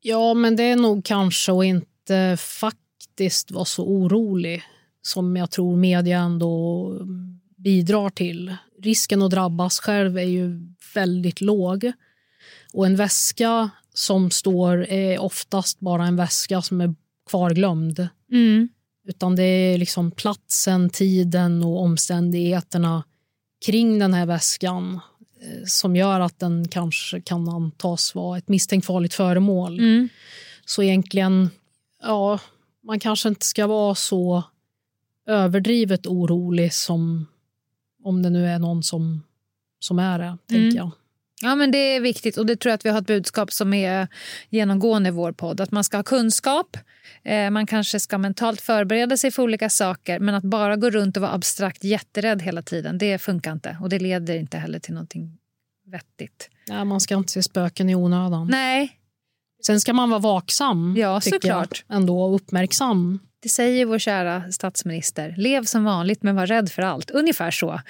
Ja, men det är nog kanske att inte faktiskt vara så orolig som jag tror media ändå bidrar till. Risken att drabbas själv är ju väldigt låg. Och en väska som står är oftast bara en väska som är kvarglömd. Utan det är liksom platsen, tiden och omständigheterna kring den här väskan eh, som gör att den kanske kan antas vara ett misstänkt farligt föremål. Mm. Så egentligen, ja, man kanske inte ska vara så överdrivet orolig som om det nu är någon som, som är det, tänker jag. Ja, men det är viktigt och det tror jag att vi har ett budskap som är genomgående i vår podd. Att man ska ha kunskap, eh, man kanske ska mentalt förbereda sig för olika saker men att bara gå runt och vara abstrakt jätterädd hela tiden, det funkar inte. Och det leder inte heller till någonting vettigt. Nej, man ska inte se spöken i onödan. Nej, Sen ska man vara vaksam, Ja, såklart. jag, ändå, och uppmärksam. det säger vår kära statsminister. Lev som vanligt men var rädd för allt. Ungefär så.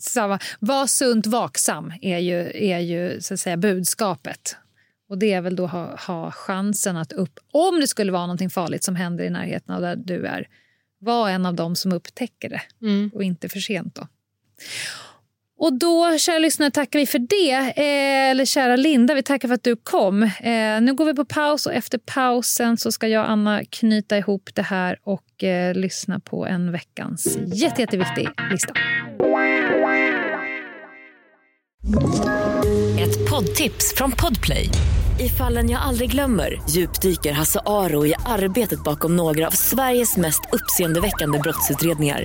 Samma. Var sunt vaksam är ju, är ju så att säga, budskapet. Och det är väl då ha, ha chansen att upp... Om det skulle vara någonting farligt som händer i närheten av där du är, var en av dem som upptäcker det Mm. och inte för sent. Då. Och då, kära lyssnare, tackar vi för det. Eh, eller kära Linda, vi tackar för att du kom. Eh, nu går vi på paus och efter pausen så ska jag och Anna knyta ihop det här och eh, lyssna på en veckans jätte, jätteviktig lista. Ett poddtips från Podplay. I fallen jag aldrig glömmer djupdyker Hasse Aro i arbetet bakom några av Sveriges mest uppseendeväckande brottsutredningar.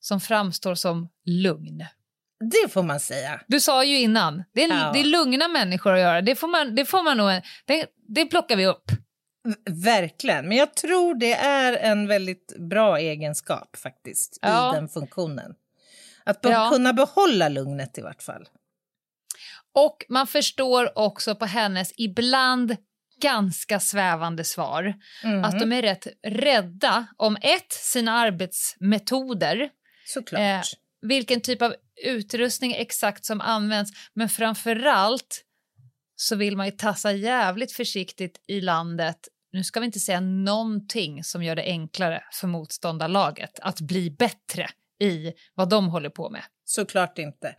som framstår som lugn. Det får man säga. Du sa ju innan, det är, Ja. det är lugna människor att göra. Det får man, det får man nog, det, det plockar vi upp. Verkligen, men jag tror det är en väldigt bra egenskap faktiskt Ja. i den funktionen. Att be- Ja. kunna behålla lugnet i vart fall. Och man förstår också på hennes ibland ganska svävande svar Mhm. att de är rätt rädda om ett, sina arbetsmetoder, Såklart. eh, vilken typ av utrustning exakt som används, men framförallt så vill man ju tassa jävligt försiktigt i landet. Nu ska vi inte säga någonting som gör det enklare för motståndarlaget att bli bättre i vad de håller på med. Såklart inte.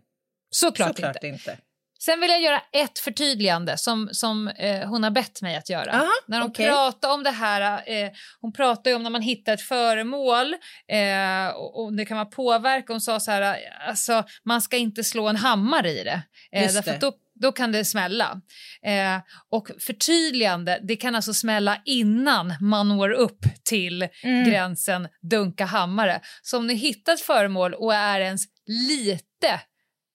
Såklart, Såklart inte. inte. Sen vill jag göra ett förtydligande som, som eh, hon har bett mig att göra. Aha, när hon okej. pratar om det här, eh, hon pratar ju om när man hittar ett föremål eh, och, och det kan vara påverka. Hon sa så här, alltså man ska inte slå en hammare i det. Eh, därför det. då, då kan det smälla. Eh, och förtydligande, det kan alltså smälla innan man når upp till Mm. gränsen dunka hammare. Så om ni hittar ett föremål och är ens lite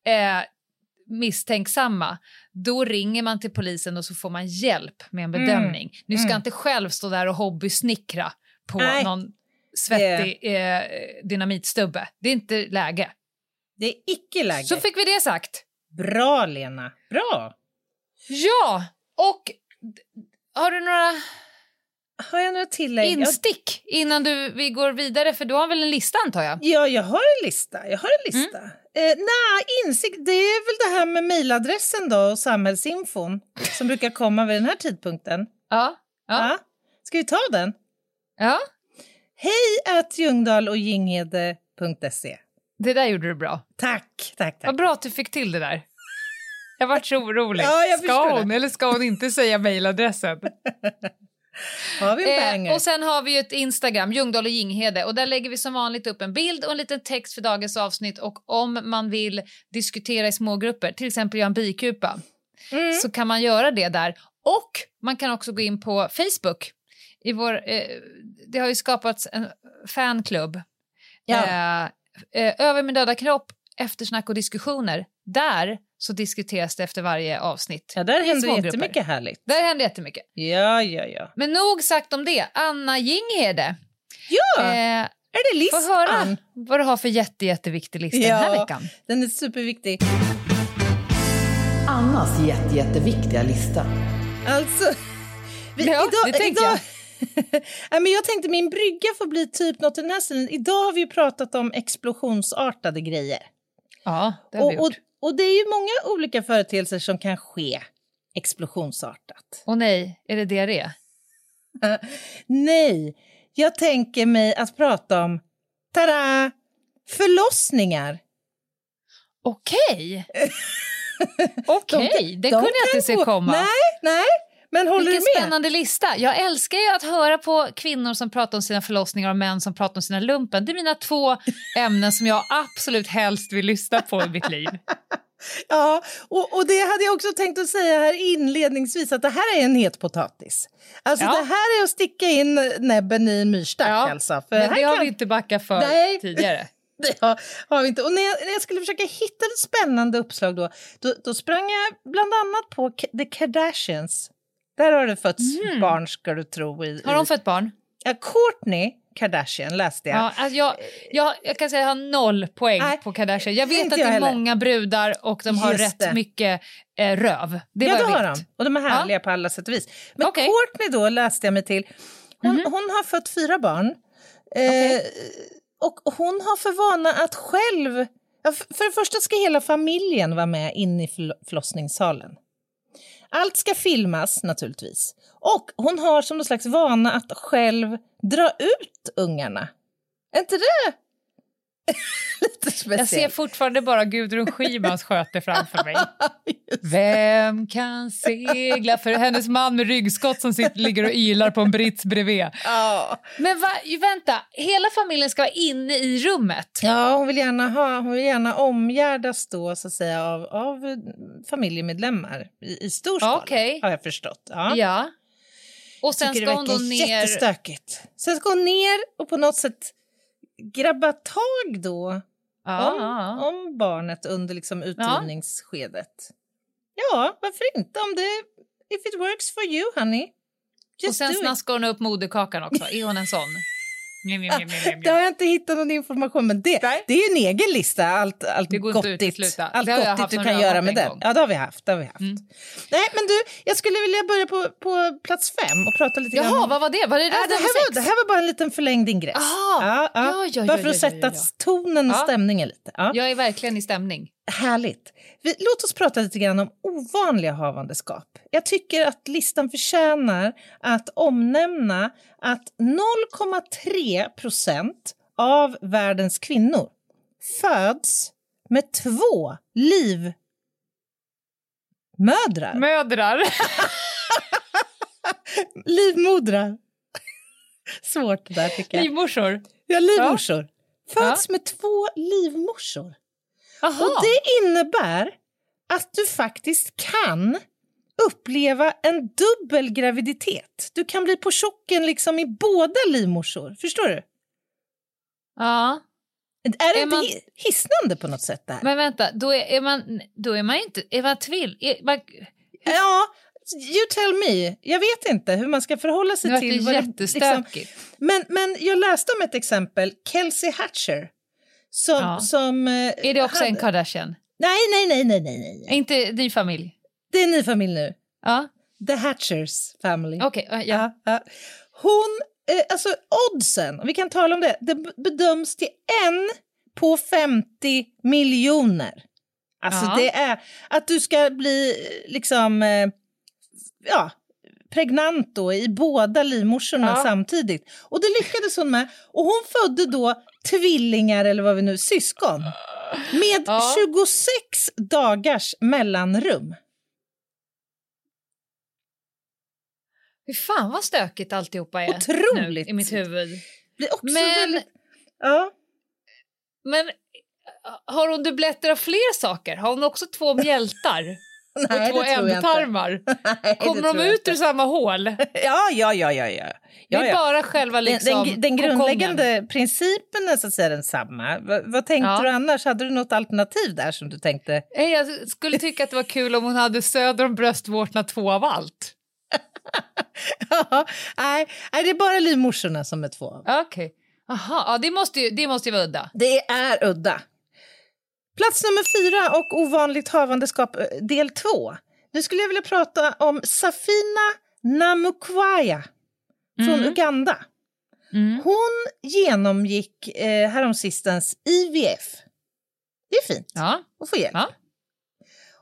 eh, misstänksamma, då ringer man till polisen och så får man hjälp med en Mm. bedömning. Ni ska Mm. inte själv stå där och hobbysnickra på Nej. någon svettig eh, dynamitstubbe. Det är inte läge. Det är icke läge. Så fick vi det sagt. Bra, Lena. Bra. Ja, och har du några Har jag några tillägg? instick innan du, vi går vidare? För du har väl en lista antar jag? Ja, jag har en lista. Jag har en lista. Mm. Eh, Nej, insikt, det är väl det här med mejladressen då och samhällsinfon som brukar komma vid den här tidpunkten. Ja. Ja. Ska vi ta den? Ja, Hej att Ljungdahl och Ginghede.se. det där gjorde du bra. Tack, tack, tack. Vad bra att du fick till det där. Jag vart så orolig. [LAUGHS] Ja, jag ska hon det. eller ska hon inte säga mejladressen? [LAUGHS] Har vi en banger? Eh, och sen har vi ju ett Instagram, Ljungdahl och Ginghede. Och där lägger vi som vanligt upp en bild och en liten text för dagens avsnitt. Och om man vill diskutera i smågrupper, till exempel göra en bikupa, Mm. så kan man göra det där. Och man kan också gå in på Facebook. I vår, eh, det har ju skapats en fanklubb. Ja. Eh, eh, över min döda kropp, eftersnack och diskussioner. Där så diskuteras det efter varje avsnitt. Ja, där händer jättemycket härligt. Där händer jättemycket. Ja, ja, ja. Men nog sagt om det. Anna Jinghede. Ja, Eh, är det listan? Få höra vad du har för jätte, jätteviktig lista den här Ja. veckan. Den är superviktig. Annas jätte, jätteviktiga lista. Alltså... Vi, Ja, det tänkte idag... Nej, [LAUGHS] men jag tänkte min brygga får bli typ något i den här stilen. Idag har vi ju pratat om explosionsartade grejer. Ja, det har vi Och, och, gjort. och det är ju många olika företeelser som kan ske explosionsartat. Och nej, är det diarré? [LAUGHS] Nej, jag tänker mig att prata om, tada, förlossningar. Okej. [LAUGHS] Okej, det de kunde jag inte se komma. Nej, nej, men håller Vilken du med? spännande lista. Jag älskar ju att höra på kvinnor som pratar om sina förlossningar och män som pratar om sina lumpen. Det är mina två [LAUGHS] ämnen som jag absolut helst vill lyssna på i mitt liv. [LAUGHS] Ja, och, och det hade jag också tänkt att säga här inledningsvis att det här är en het potatis. Alltså Ja. det här är att sticka in näbben i en myrstack Ja, alltså. För Men det har kan- vi inte backat för Nej. tidigare. [LAUGHS] Det har, har vi inte. Och när jag, när jag skulle försöka hitta ett spännande uppslag då, då, då sprang jag bland annat på The Kardashians. Där har det fötts barn ska du tro. I, Mm. Har de fött barn? Ja, Courtney Kardashian läste jag. Ja, alltså jag, jag, jag kan säga att jag har noll poäng Nej, på Kardashian. Jag vet att det är många brudar och de har Just rätt det. mycket eh, röv. Det ja, det har de. Och de är härliga på alla sätt och vis. Men Okej. Courtney då läste jag mig till. Hon, Mhm. hon har fött fyra barn. Eh, och hon har för vana att själv... Ja, för det första ska hela familjen vara med in i förlo- förlossningssalen. Allt ska filmas naturligtvis. Och hon har som någon slags vana att själv dra ut ungarna. Är inte det [LAUGHS] lite speciellt? Jag ser fortfarande bara Gudrun Schymans sköte framför mig. [LAUGHS] Vem kan segla? För hennes man med ryggskott som sitter, ligger och ylar på en brits bredvid. Ja. Men va, vänta, hela familjen ska vara inne i rummet? Ja, hon vill gärna, ha, hon vill gärna omgärdas då, så att säga, av, av familjemedlemmar i, i stor skala, Okej. har jag förstått. Ja. Ja. Och sen Tycker ska hon då ner... Jättestökigt. Sen ska hon ner och på något sätt grabba tag då Ja, om, ja. om barnet under liksom utdrivningsskedet. Ja. varför inte? Om det... If it works for you, honey. Just och sen snaskar hon upp moderkakan också. Är hon en sån? [LAUGHS] Det har jag inte hittat någon information men det, det är ju en egen lista. Allt, allt Det gottigt, allt gottigt du kan göra med en den. gång. Ja, det har vi haft. Det har vi haft. Nej, men du, jag skulle vilja börja på, på plats fem och prata lite grann Jaha, om... vad var det? Var det Ja, det, här var, det här var bara en liten förlängd ingress. Aha. Ja, ja. Ja, ja, bara för att sätta tonen och stämningen lite. Ja. Jag är verkligen i stämning. Härligt. Vi, låt oss prata lite grann om ovanliga havandeskap. Jag tycker att listan förtjänar att omnämna att 0,3 procent av världens kvinnor föds med två livmödrar. Mödrar. [LAUGHS] Livmodrar. Svårt det där tycker jag. Livmorsor. Ja, livmorsor. Föds med två livmorsor. Och det innebär att du faktiskt kan uppleva en dubbel graviditet. Du kan bli på chocken liksom i båda livmorsor. Förstår du? Ja. Är det Är inte man- hisnande på något sätt? Det här? Men vänta, då är, är man då är man inte... Är man tvill... Är man, Ja, you tell me. Jag vet inte hur man ska förhålla sig Nu till... det vad jättestökigt. men, men jag läste om ett exempel, Kelsey Hatcher. Som, Ja. som, eh, är det också en hade- Kardashian? Nej, nej, nej, nej, nej, nej. Inte din familj? Det är en ny familj nu. Ja. The Hatchers family. Okej, ja, ja. Ja. Hon, eh, alltså oddsen, vi kan tala om det, det bedöms till en på 50 miljoner. Alltså Ja. det är att du ska bli eh, liksom, eh, ja, pregnant då i båda livmorsorna Ja. samtidigt. Och det lyckades hon med. Och hon födde då tvillingar, eller vad vi nu, syskon. Med Ja. 26 dagars mellanrum. Fy fan vad stökigt alltihopa är Otroligt. nu i mitt huvud. Blir också Men, väldigt... Ja. men har hon dubbletter av fler saker? Har hon också två mjältar? [LAUGHS] Nej, och två ändtarmar? [LAUGHS] Kommer de ut ur samma hål? [LAUGHS] Ja, ja, ja, ja. ja. Det är ja. bara själva liksom den, den, grundläggande principen är så att säga densamma. V vad tänkte Ja. du annars? Hade du något alternativ där som du tänkte? Nej, Jag skulle tycka att det var kul om hon hade söder om bröstvårtorna två av allt. Ja, nej, nej, det är bara livmorsorna som är två. Okej. Aha, ja, det, måste ju, det måste ju vara udda. Det är udda. Plats nummer fyra och ovanligt havandeskap eh, del två. Nu skulle jag vilja prata om Safina Namukwaya från Mm. Uganda. Hon genomgick eh, häromsistens IVF. Det är fint Ja. att få hjälp. Ja.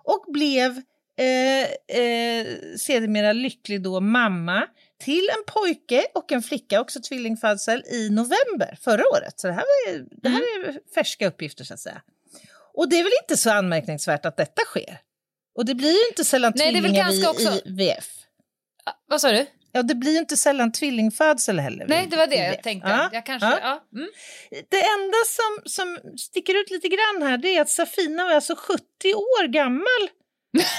Och blev eh, eh, sedermera lycklig då mamma till en pojke och en flicka, också tvillingfödsel, i november förra året. Så det här, var, det här Mm. är färska uppgifter så att säga. Och det är väl inte så anmärkningsvärt att detta sker? Och det blir ju inte sällan Nej, tvillingar i också- IVF. Vad sa du? Ja, det blir ju inte sällan tvillingfödsel heller. Nej, det var det jag tänkte. Ja, Jag kanske, ja. ja. Mm. Det enda som, som sticker ut lite grann här det är att Safina var alltså 70 år gammal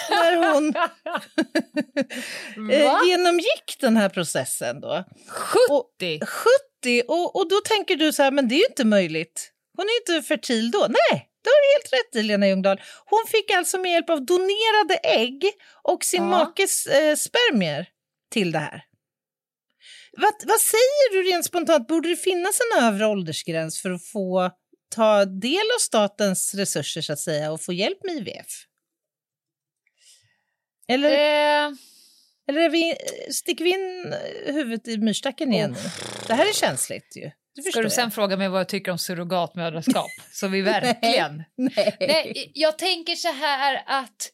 när hon [LAUGHS] eh, genomgick den här processen. Då. 70? 70! Och, och då tänker du så här, men det är ju inte möjligt. Hon är ju inte fertil då. Nej, det har du helt rätt i, Lena Ljungdahl. Hon fick alltså med hjälp av donerade ägg och sin Ja. makes eh, spermier till det här. Vad, vad säger du rent spontant? Borde det finnas en övre åldersgräns för att få ta del av statens resurser så att säga och få hjälp med IVF? Eller, Eh, eller är vi, sticker vi in huvudet i myrstacken igen nu? Det här är känsligt ju. Det ska du sen jag. fråga mig vad jag tycker om surrogatmödraskap? [LAUGHS] Så vi verkligen... Nej. Nej, jag tänker så här att...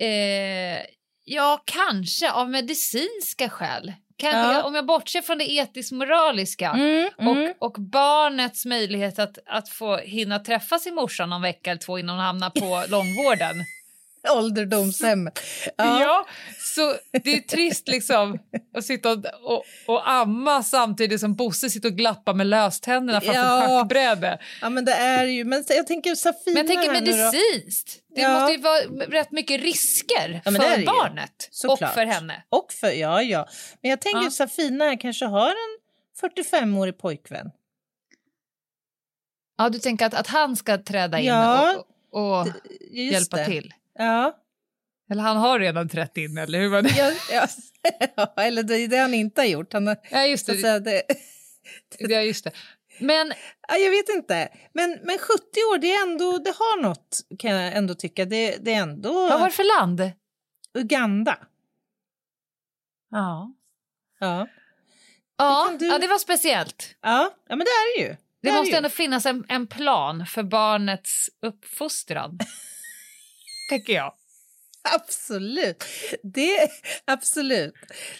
Eh, ja, kanske av medicinska skäl. Kan, Ja. jag, om jag bortser från det etisk-moraliska Mm, mm. och, och barnets möjlighet att, att få hinna träffa sin morsa någon vecka eller två innan hon hamnar på [LAUGHS] långvården. [LAUGHS] ålderdomshemmet. Ja. så det är trist liksom att sitta och, och, och amma samtidigt som Bosse sitter och glappar med löständerna framför Ja. ett schackbräde. Ja, men det är ju... Men jag tänker Safina Men jag tänker medicinskt. Det Ja. måste ju vara rätt mycket risker Ja, för barnet och för henne. Och för, ja, ja. Men jag tänker Ja. att Safina kanske har en 45-årig pojkvän. Ja, du tänker att, att han ska träda in Ja, och, och hjälpa det. till? Ja. Eller han har redan trätt in, eller hur var det? ja, ja. [LAUGHS] eller det är det han inte har gjort. Han har, Ja, just det. säga, det [LAUGHS] Ja, just det. Men ja, jag vet inte. Men, men 70 år, det, är ändå, det har något kan jag ändå tycka. Det, det är ändå... vad var det för land? Uganda. Ja. Ja. Ja, kan du- ja, det var speciellt. Ja, ja men det är det ju. Det, är måste ju. ändå finnas en, en plan för barnets uppfostran. [LAUGHS] tänker jag. Absolut. Det, absolut.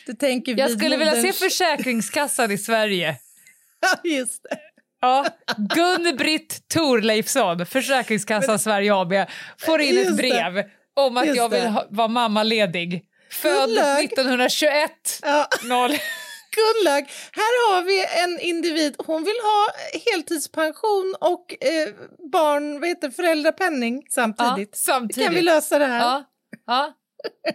Du tänker Jag skulle vilja se Försäkringskassan i Sverige. [LAUGHS] Ja, just det. Ja, Gun-Britt Thorleifsson, Försäkringskassan Sverige AB, får in Just ett det. brev om att Just jag vill det. ha, vara mammaledig. Född Gunnlaug. 1921. Ja. Gunnlaug, här har vi en individ. Hon vill ha heltidspension och eh, barn, vad heter föräldrapenning samtidigt. Ja, samtidigt. Kan vi lösa det här? Ja, ja.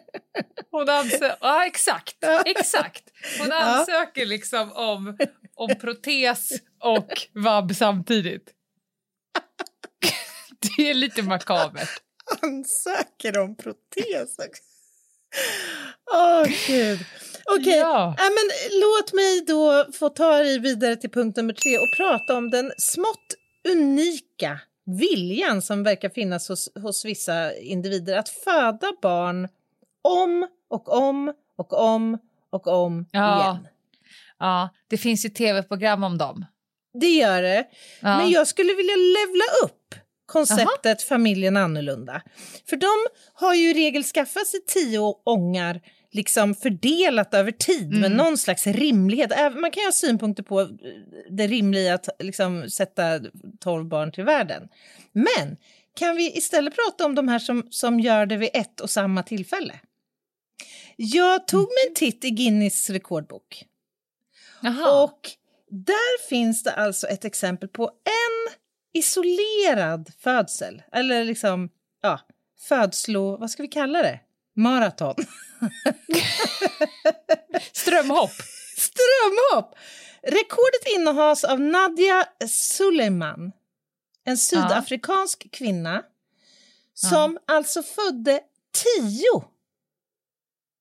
[LAUGHS] Hon ansö- ja exakt. exakt. Hon ansöker liksom om, om protes och vab samtidigt. [LAUGHS] Det är lite makabert. Ansöker om protes också. Åh, gud. Okej, Ja. ja. men låt mig då få ta dig vidare till punkt nummer tre och prata om den smått unika viljan som verkar finnas hos, hos vissa individer att föda barn om och om och om och om Ja. igen. Ja, det finns ju tv-program om dem. Det gör det. Ja. Men jag skulle vilja levla upp konceptet familjen annorlunda. För de har ju i regel skaffat sig tio ångar liksom fördelat över tid med Mm. någon slags rimlighet. Man kan ju ha synpunkter på eh, det rimliga att liksom sätta tolv barn till världen. Men kan vi istället prata om de här som, som gör det vid ett och samma tillfälle? Jag tog mig en titt i Guinness rekordbok. Och där finns det alltså ett exempel på en isolerad födsel. Eller liksom, ja, födslo... Vad ska vi kalla det? Maraton. [LAUGHS] Strömhopp. Strömhopp! Rekordet innehas av Nadia Suleiman, en sydafrikansk kvinna som alltså födde tio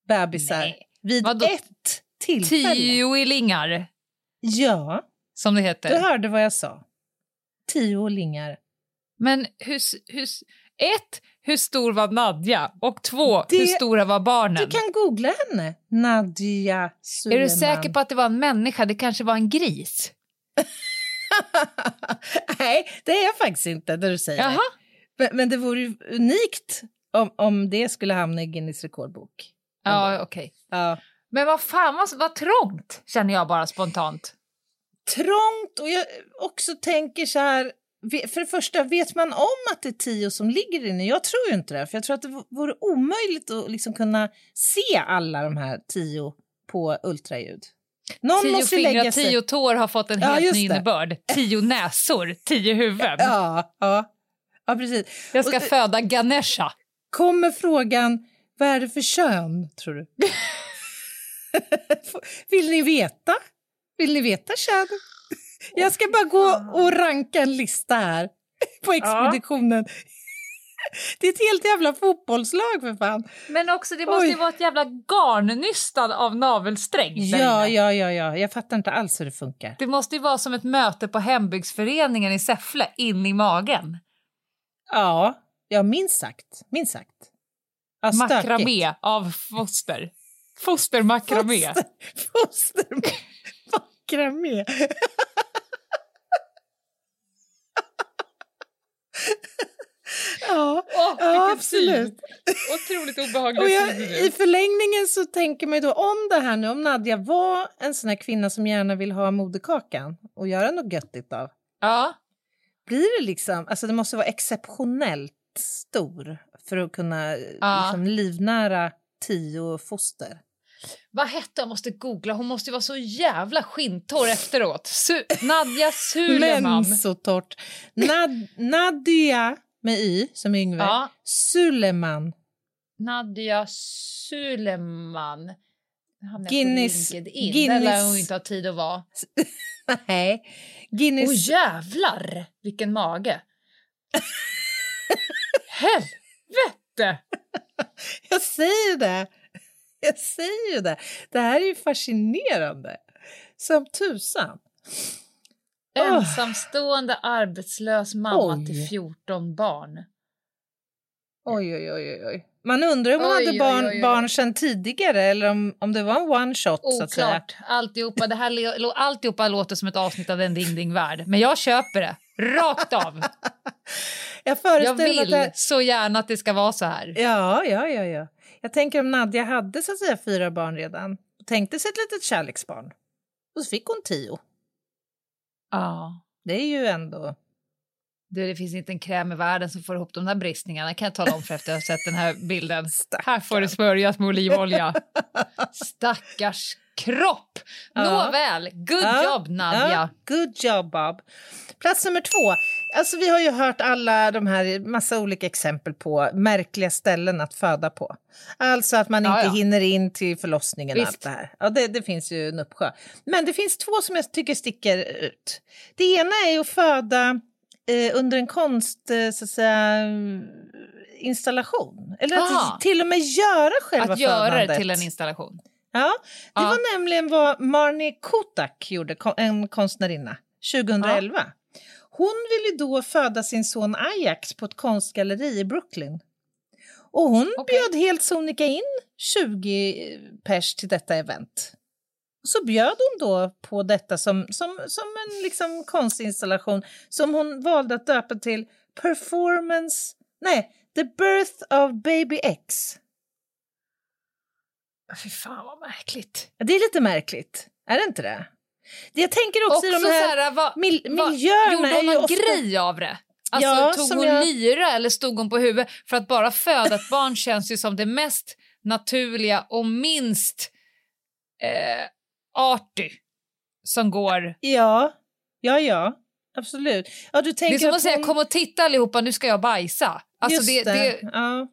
bebisar vid Vadå? ett tillfälle. Tioilingar, Ja, som det heter. du hörde vad jag sa. Tiolingar. Men hur, hur, ett, hur stor var Nadja? Och två, Det- hur stora var barnen? Du kan googla henne. Nadia Är Suleiman. du säker på att det var en människa? Det kanske var en gris? [LAUGHS] Nej, det är jag faktiskt inte när du säger Jaha. det. Men, men det vore ju unikt om, om det skulle hamna i Guinness rekordbok. Ja, okej. Ja. Men vad fan, vad, vad trångt, känner jag bara spontant. Trångt och jag också tänker så här. För det första, vet man om att det är tio som ligger inne? Jag tror ju inte det. För jag tror att det vore omöjligt att liksom kunna se alla de här tio på ultraljud. Någon tio måste fingrar, lägga sig... tio tår har fått en Ja, helt just ny innebörd. Tio näsor, tio huvuden. Ja, ja. ja, precis. Jag ska Och- föda Ganesha. Kommer frågan, vad är det för kön, tror du? [LAUGHS] Vill ni veta? Vill ni veta kön? Jag ska bara gå och ranka en lista här [LAUGHS] på expeditionen. [LAUGHS] Det är ett helt jävla fotbollslag för fan. Men också, det måste ju Oj. vara ett jävla garnnystan av navelsträng Ja, ja, ja, ja. Jag fattar inte alls hur det funkar. Det måste ju vara som ett möte på hembygdsföreningen i Säffle, in i magen. Ja, ja minst sagt. Minst sagt. Ja. Makramé av foster. Fostermakramé. Foster, [LAUGHS] foster makramé. [LAUGHS] ja, Åh, ja absolut. Otroligt obehaglig Och jag, syn nu. I förlängningen så tänker man ju då om det här nu, om Nadja var en sån här kvinna som gärna vill ha moderkakan och göra något göttigt av. Ja. Blir det liksom, alltså det måste vara exceptionellt stor för att kunna Ja. liksom, livnära tio foster. Vad hette Jag måste googla. Hon måste ju vara så jävla skintorr efteråt. Su- Nadja Suleman. Men så torrt. Nad Nadia med Y som Yngve. Ja. Suleman. Nadja Suleman. Guinness-. Guinness- Där lär hon inte ha tid att vara. [LAUGHS] Nej. Guinness... Åh jävlar, vilken mage! [LAUGHS] Helvete! Jag säger det. [LAUGHS] Jag säger ju det. Det här är ju fascinerande. Som tusan. Ensamstående arbetslös mamma Oj. till 14 barn. Oj, oj, oj, oj. Man undrar om hon Oj, hade barn, oj, oj. barn sedan tidigare eller om, om det var en one shot. Så att säga. Oklart. Alltihopa, det här, alltihopa låter som ett avsnitt av En ding ding värld. Men jag köper det. Rakt av. [LAUGHS] Jag Jag vill det... så gärna att det ska vara så här. Ja, ja, ja, ja. Jag tänker om Nadja hade så att säga fyra barn redan och tänkte sig ett litet kärleksbarn. Och så fick hon tio. Ja. Det är ju ändå... Du, det finns inte en kräm i världen som får ihop de där bristningarna kan jag tala om för efter att ha sett den här bilden. [LAUGHS] Här får det smörjas med olivolja. [LAUGHS] Stackars kropp! Ja. Nåväl, good Ja, job Nadja. Ja, good job Bob. Plats nummer två. Alltså, vi har ju hört alla de här massa olika exempel på märkliga ställen att föda på. Alltså att man Ja, inte ja. hinner in till förlossningen Visst. allt det här. Ja, det, det finns ju en uppsjö. Men det finns två som jag tycker sticker ut. Det ena är att föda eh, under en konst, eh, så att säga, installation. Eller att till och med göra själva Att göra det födandet. till en installation. Ja, det Ja. var nämligen vad Marnie Kotak gjorde, en konstnärinna, 2011. Hon ville då föda sin son Ajax på ett konstgalleri i Brooklyn. Och hon bjöd helt sonika in 20 pers till detta event. Så bjöd hon då på detta som, som, som en liksom konstinstallation som hon valde att döpa till Performance... Nej, The Birth of Baby X. Fy fan vad märkligt. Ja, Det är lite märkligt, är det inte det? Det Jag tänker också, i de här, här, vad- mil- miljöerna Gjorde hon någon ofta... grej av det? Alltså, Ja, tog hon jag- lyra eller stod hon på huvudet? För att bara föda ett barn [LAUGHS] känns ju som det mest naturliga och minst eh, arty som går. Ja, ja, ja, absolut. Ja, du Det tänker är som att att säga hon... kom och titta allihopa, nu ska jag bajsa. Alltså, Just det, det. det, Ja.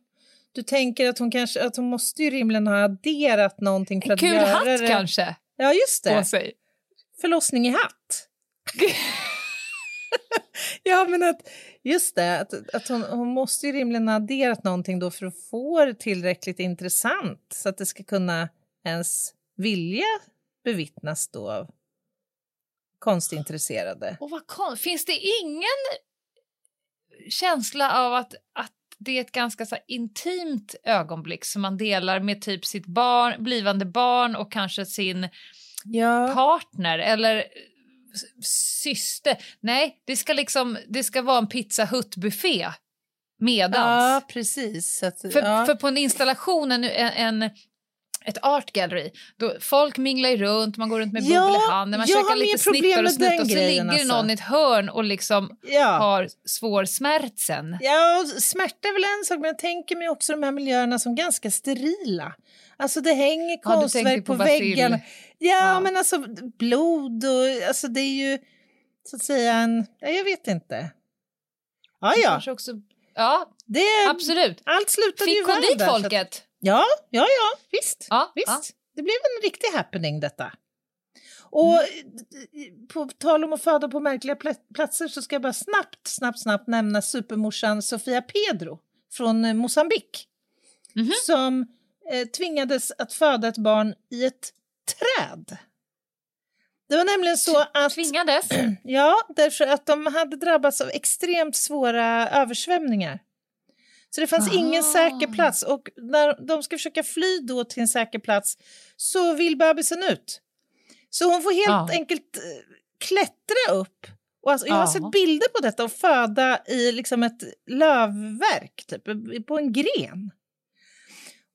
Du tänker att hon kanske att hon måste ju rimligen ha adderat någonting för att kul göra hatt det. kanske Ja, just det. på sig. Förlossning i hatt. [LAUGHS] ja, men att just det, att, att hon, hon måste ju rimligen ha adderat någonting då för att få det tillräckligt intressant så att det ska kunna ens vilja bevittnas då av konstintresserade. Och vad kon- Finns det ingen känsla av att, att det är ett ganska så intimt ögonblick som man delar med typ sitt barn, blivande barn och kanske sin partner eller syster. Nej, det ska liksom det ska vara en pizza Hut-buffé medans. Ja, precis. Att, För, ja. för på en installation, en, en, ett art gallery, då folk minglar runt, man går runt med Ja, bubbel i handen, man käkar lite snittar och snuttar och så ligger alltså. någon i ett hörn och liksom Ja. har svår smärtsen. Ja, smärta är väl en sak, men jag tänker mig också de här miljöerna som ganska sterila. Alltså det hänger Ja, konstverk på på, Vasil. väggarna. Ja, men alltså blod och alltså det är ju så att säga en... Ja, jag vet inte. Ja, ja. Också, ja, det, absolut. Allt slutade Fick ju hon väl dit där, så att- folket? Ja, ja, ja, visst. Ja, visst. ja. Det blev en riktig happening detta. Och Mm. på tal om att föda på märkliga pla- platser så ska jag bara snabbt, snabbt, snabbt nämna supermorsan Sofia Pedro från eh, Mosambik Mhm. som eh, tvingades att föda ett barn i ett träd. Det var nämligen så att... Tvingades? [CLEARS THROAT] Ja, därför att de hade drabbats av extremt svåra översvämningar. Så det fanns ingen säker plats och när de ska försöka fly då till en säker plats så vill bebisen ut. Så hon får helt Ja. enkelt eh, klättra upp. Och alltså, jag har Ja. sett bilder på detta och föda i liksom ett lövverk, typ, på en gren.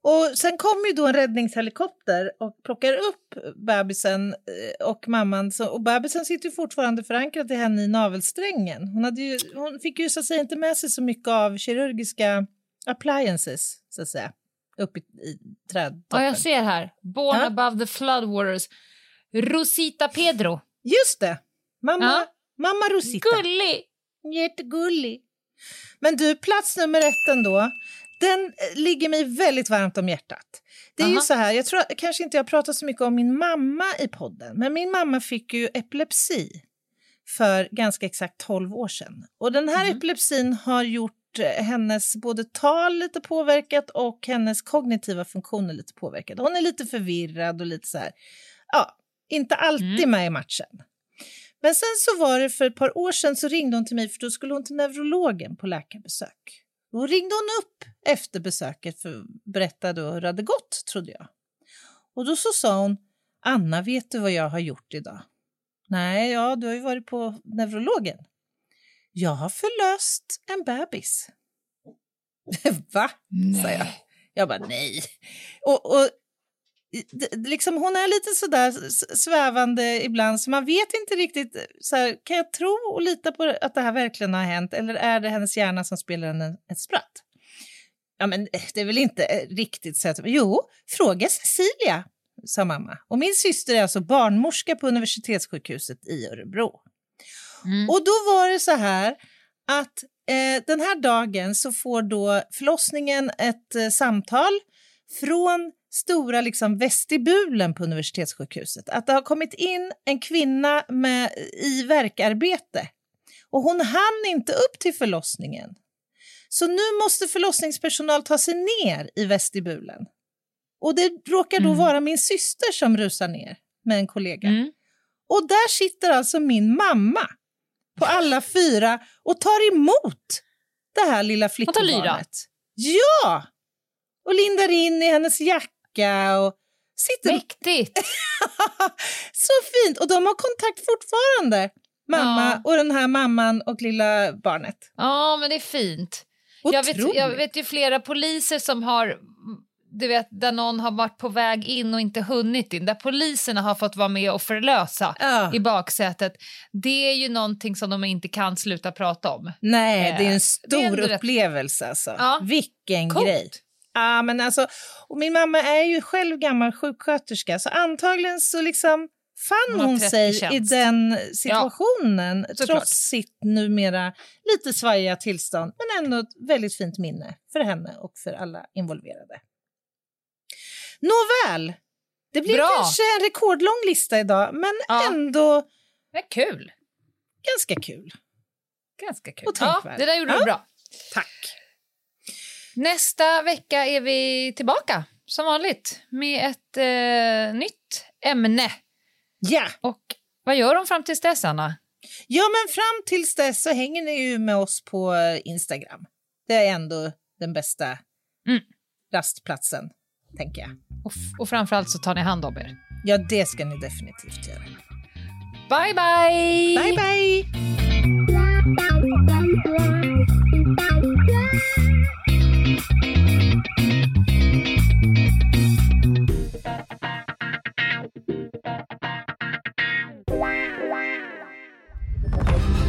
Och sen kommer ju då en räddningshelikopter och plockar upp bebisen eh, och mamman. Och bebisen sitter ju fortfarande förankrad till henne i navelsträngen. Hon, hade ju, hon fick ju så att säga inte med sig så mycket av kirurgiska appliances, så att säga, upp i, i trädtoppen. Ja, jag ser här. Born Ja. above the floodwaters. Rosita Pedro. Just det! Mamma, Ja. mamma Rosita. Gullig! Jättegullig. Men du, plats nummer ett ändå. Den eh, ligger mig väldigt varmt om hjärtat. Det är ju Aha. så här, jag tror kanske inte jag pratat så mycket om min mamma i podden, men min mamma fick ju epilepsi för ganska exakt 12 år sedan. Och den här epilepsin har gjort eh, hennes både tal lite påverkat och hennes kognitiva funktioner lite påverkade. Hon är lite förvirrad och lite så här, ja, inte alltid med i matchen. Men sen så var det för ett par år sedan så ringde hon till mig för då skulle hon till neurologen på läkarbesök. Då ringde hon upp efter besöket för att berätta hur det hade gått, trodde jag. Och då så sa hon, Anna, vet du vad jag har gjort idag? Nej, ja, du har ju varit på neurologen. Jag har förlöst en bebis. [LAUGHS] Va? sa jag. Jag bara nej. Och, och liksom, hon är lite sådär svävande ibland så man vet inte riktigt. Så här, kan jag tro och lita på att det här verkligen har hänt eller är det hennes hjärna som spelar henne ett spratt? Ja, men eh, det är väl inte eh, riktigt så att... Jo, fråga Cecilia, sa mamma. Och min syster är alltså barnmorska på universitetssjukhuset i Örebro. Och då var det så här att eh, den här dagen så får då förlossningen ett eh, samtal från stora liksom, vestibulen på universitetssjukhuset. Att det har kommit in en kvinna med, i verkarbete och hon hann inte upp till förlossningen. Så nu måste förlossningspersonal ta sig ner i vestibulen. Och det råkar då vara min syster som rusar ner med en kollega. Och där sitter alltså min mamma på alla fyra och tar emot det här lilla flickebarnet. Ja! Och lindar in i hennes jacka och sitter... Mäktigt! [LAUGHS] Så fint! Och de har kontakt fortfarande, mamma och den här mamman och lilla barnet. Ja, men det är fint. Jag vet, jag vet ju flera poliser som har, du vet, där någon har varit på väg in och inte hunnit in, där poliserna har fått vara med och förlösa Ja. i baksätet. Det är ju någonting som de inte kan sluta prata om. Nej, det är Eh, en det stor är upplevelse. Alltså. Ja. Vilken Coolt. grej! Ja, men alltså, och min mamma är ju själv gammal sjuksköterska, så antagligen så liksom fann Hon hon 30 sig i tjänst. den situationen såklart. trots sitt numera lite svajiga tillstånd, men ändå ett väldigt fint minne för henne och för alla involverade. Nåväl, det blir Bra. kanske en rekordlång lista idag, men Ja. ändå är kul. ganska kul. Ganska kul. Och Ja, tänkvärd. det där gjorde Ja. du bra. Tack. Nästa vecka är vi tillbaka som vanligt med ett eh, nytt ämne. Ja. Och vad gör de fram tills dess, Anna? Ja, men fram tills dess så hänger ni ju med oss på eh, Instagram. Det är ändå den bästa Mm. rastplatsen, tänker jag. Och, och framförallt så tar ni hand om er. Ja, det ska ni definitivt göra. Bye, bye! Bye, bye!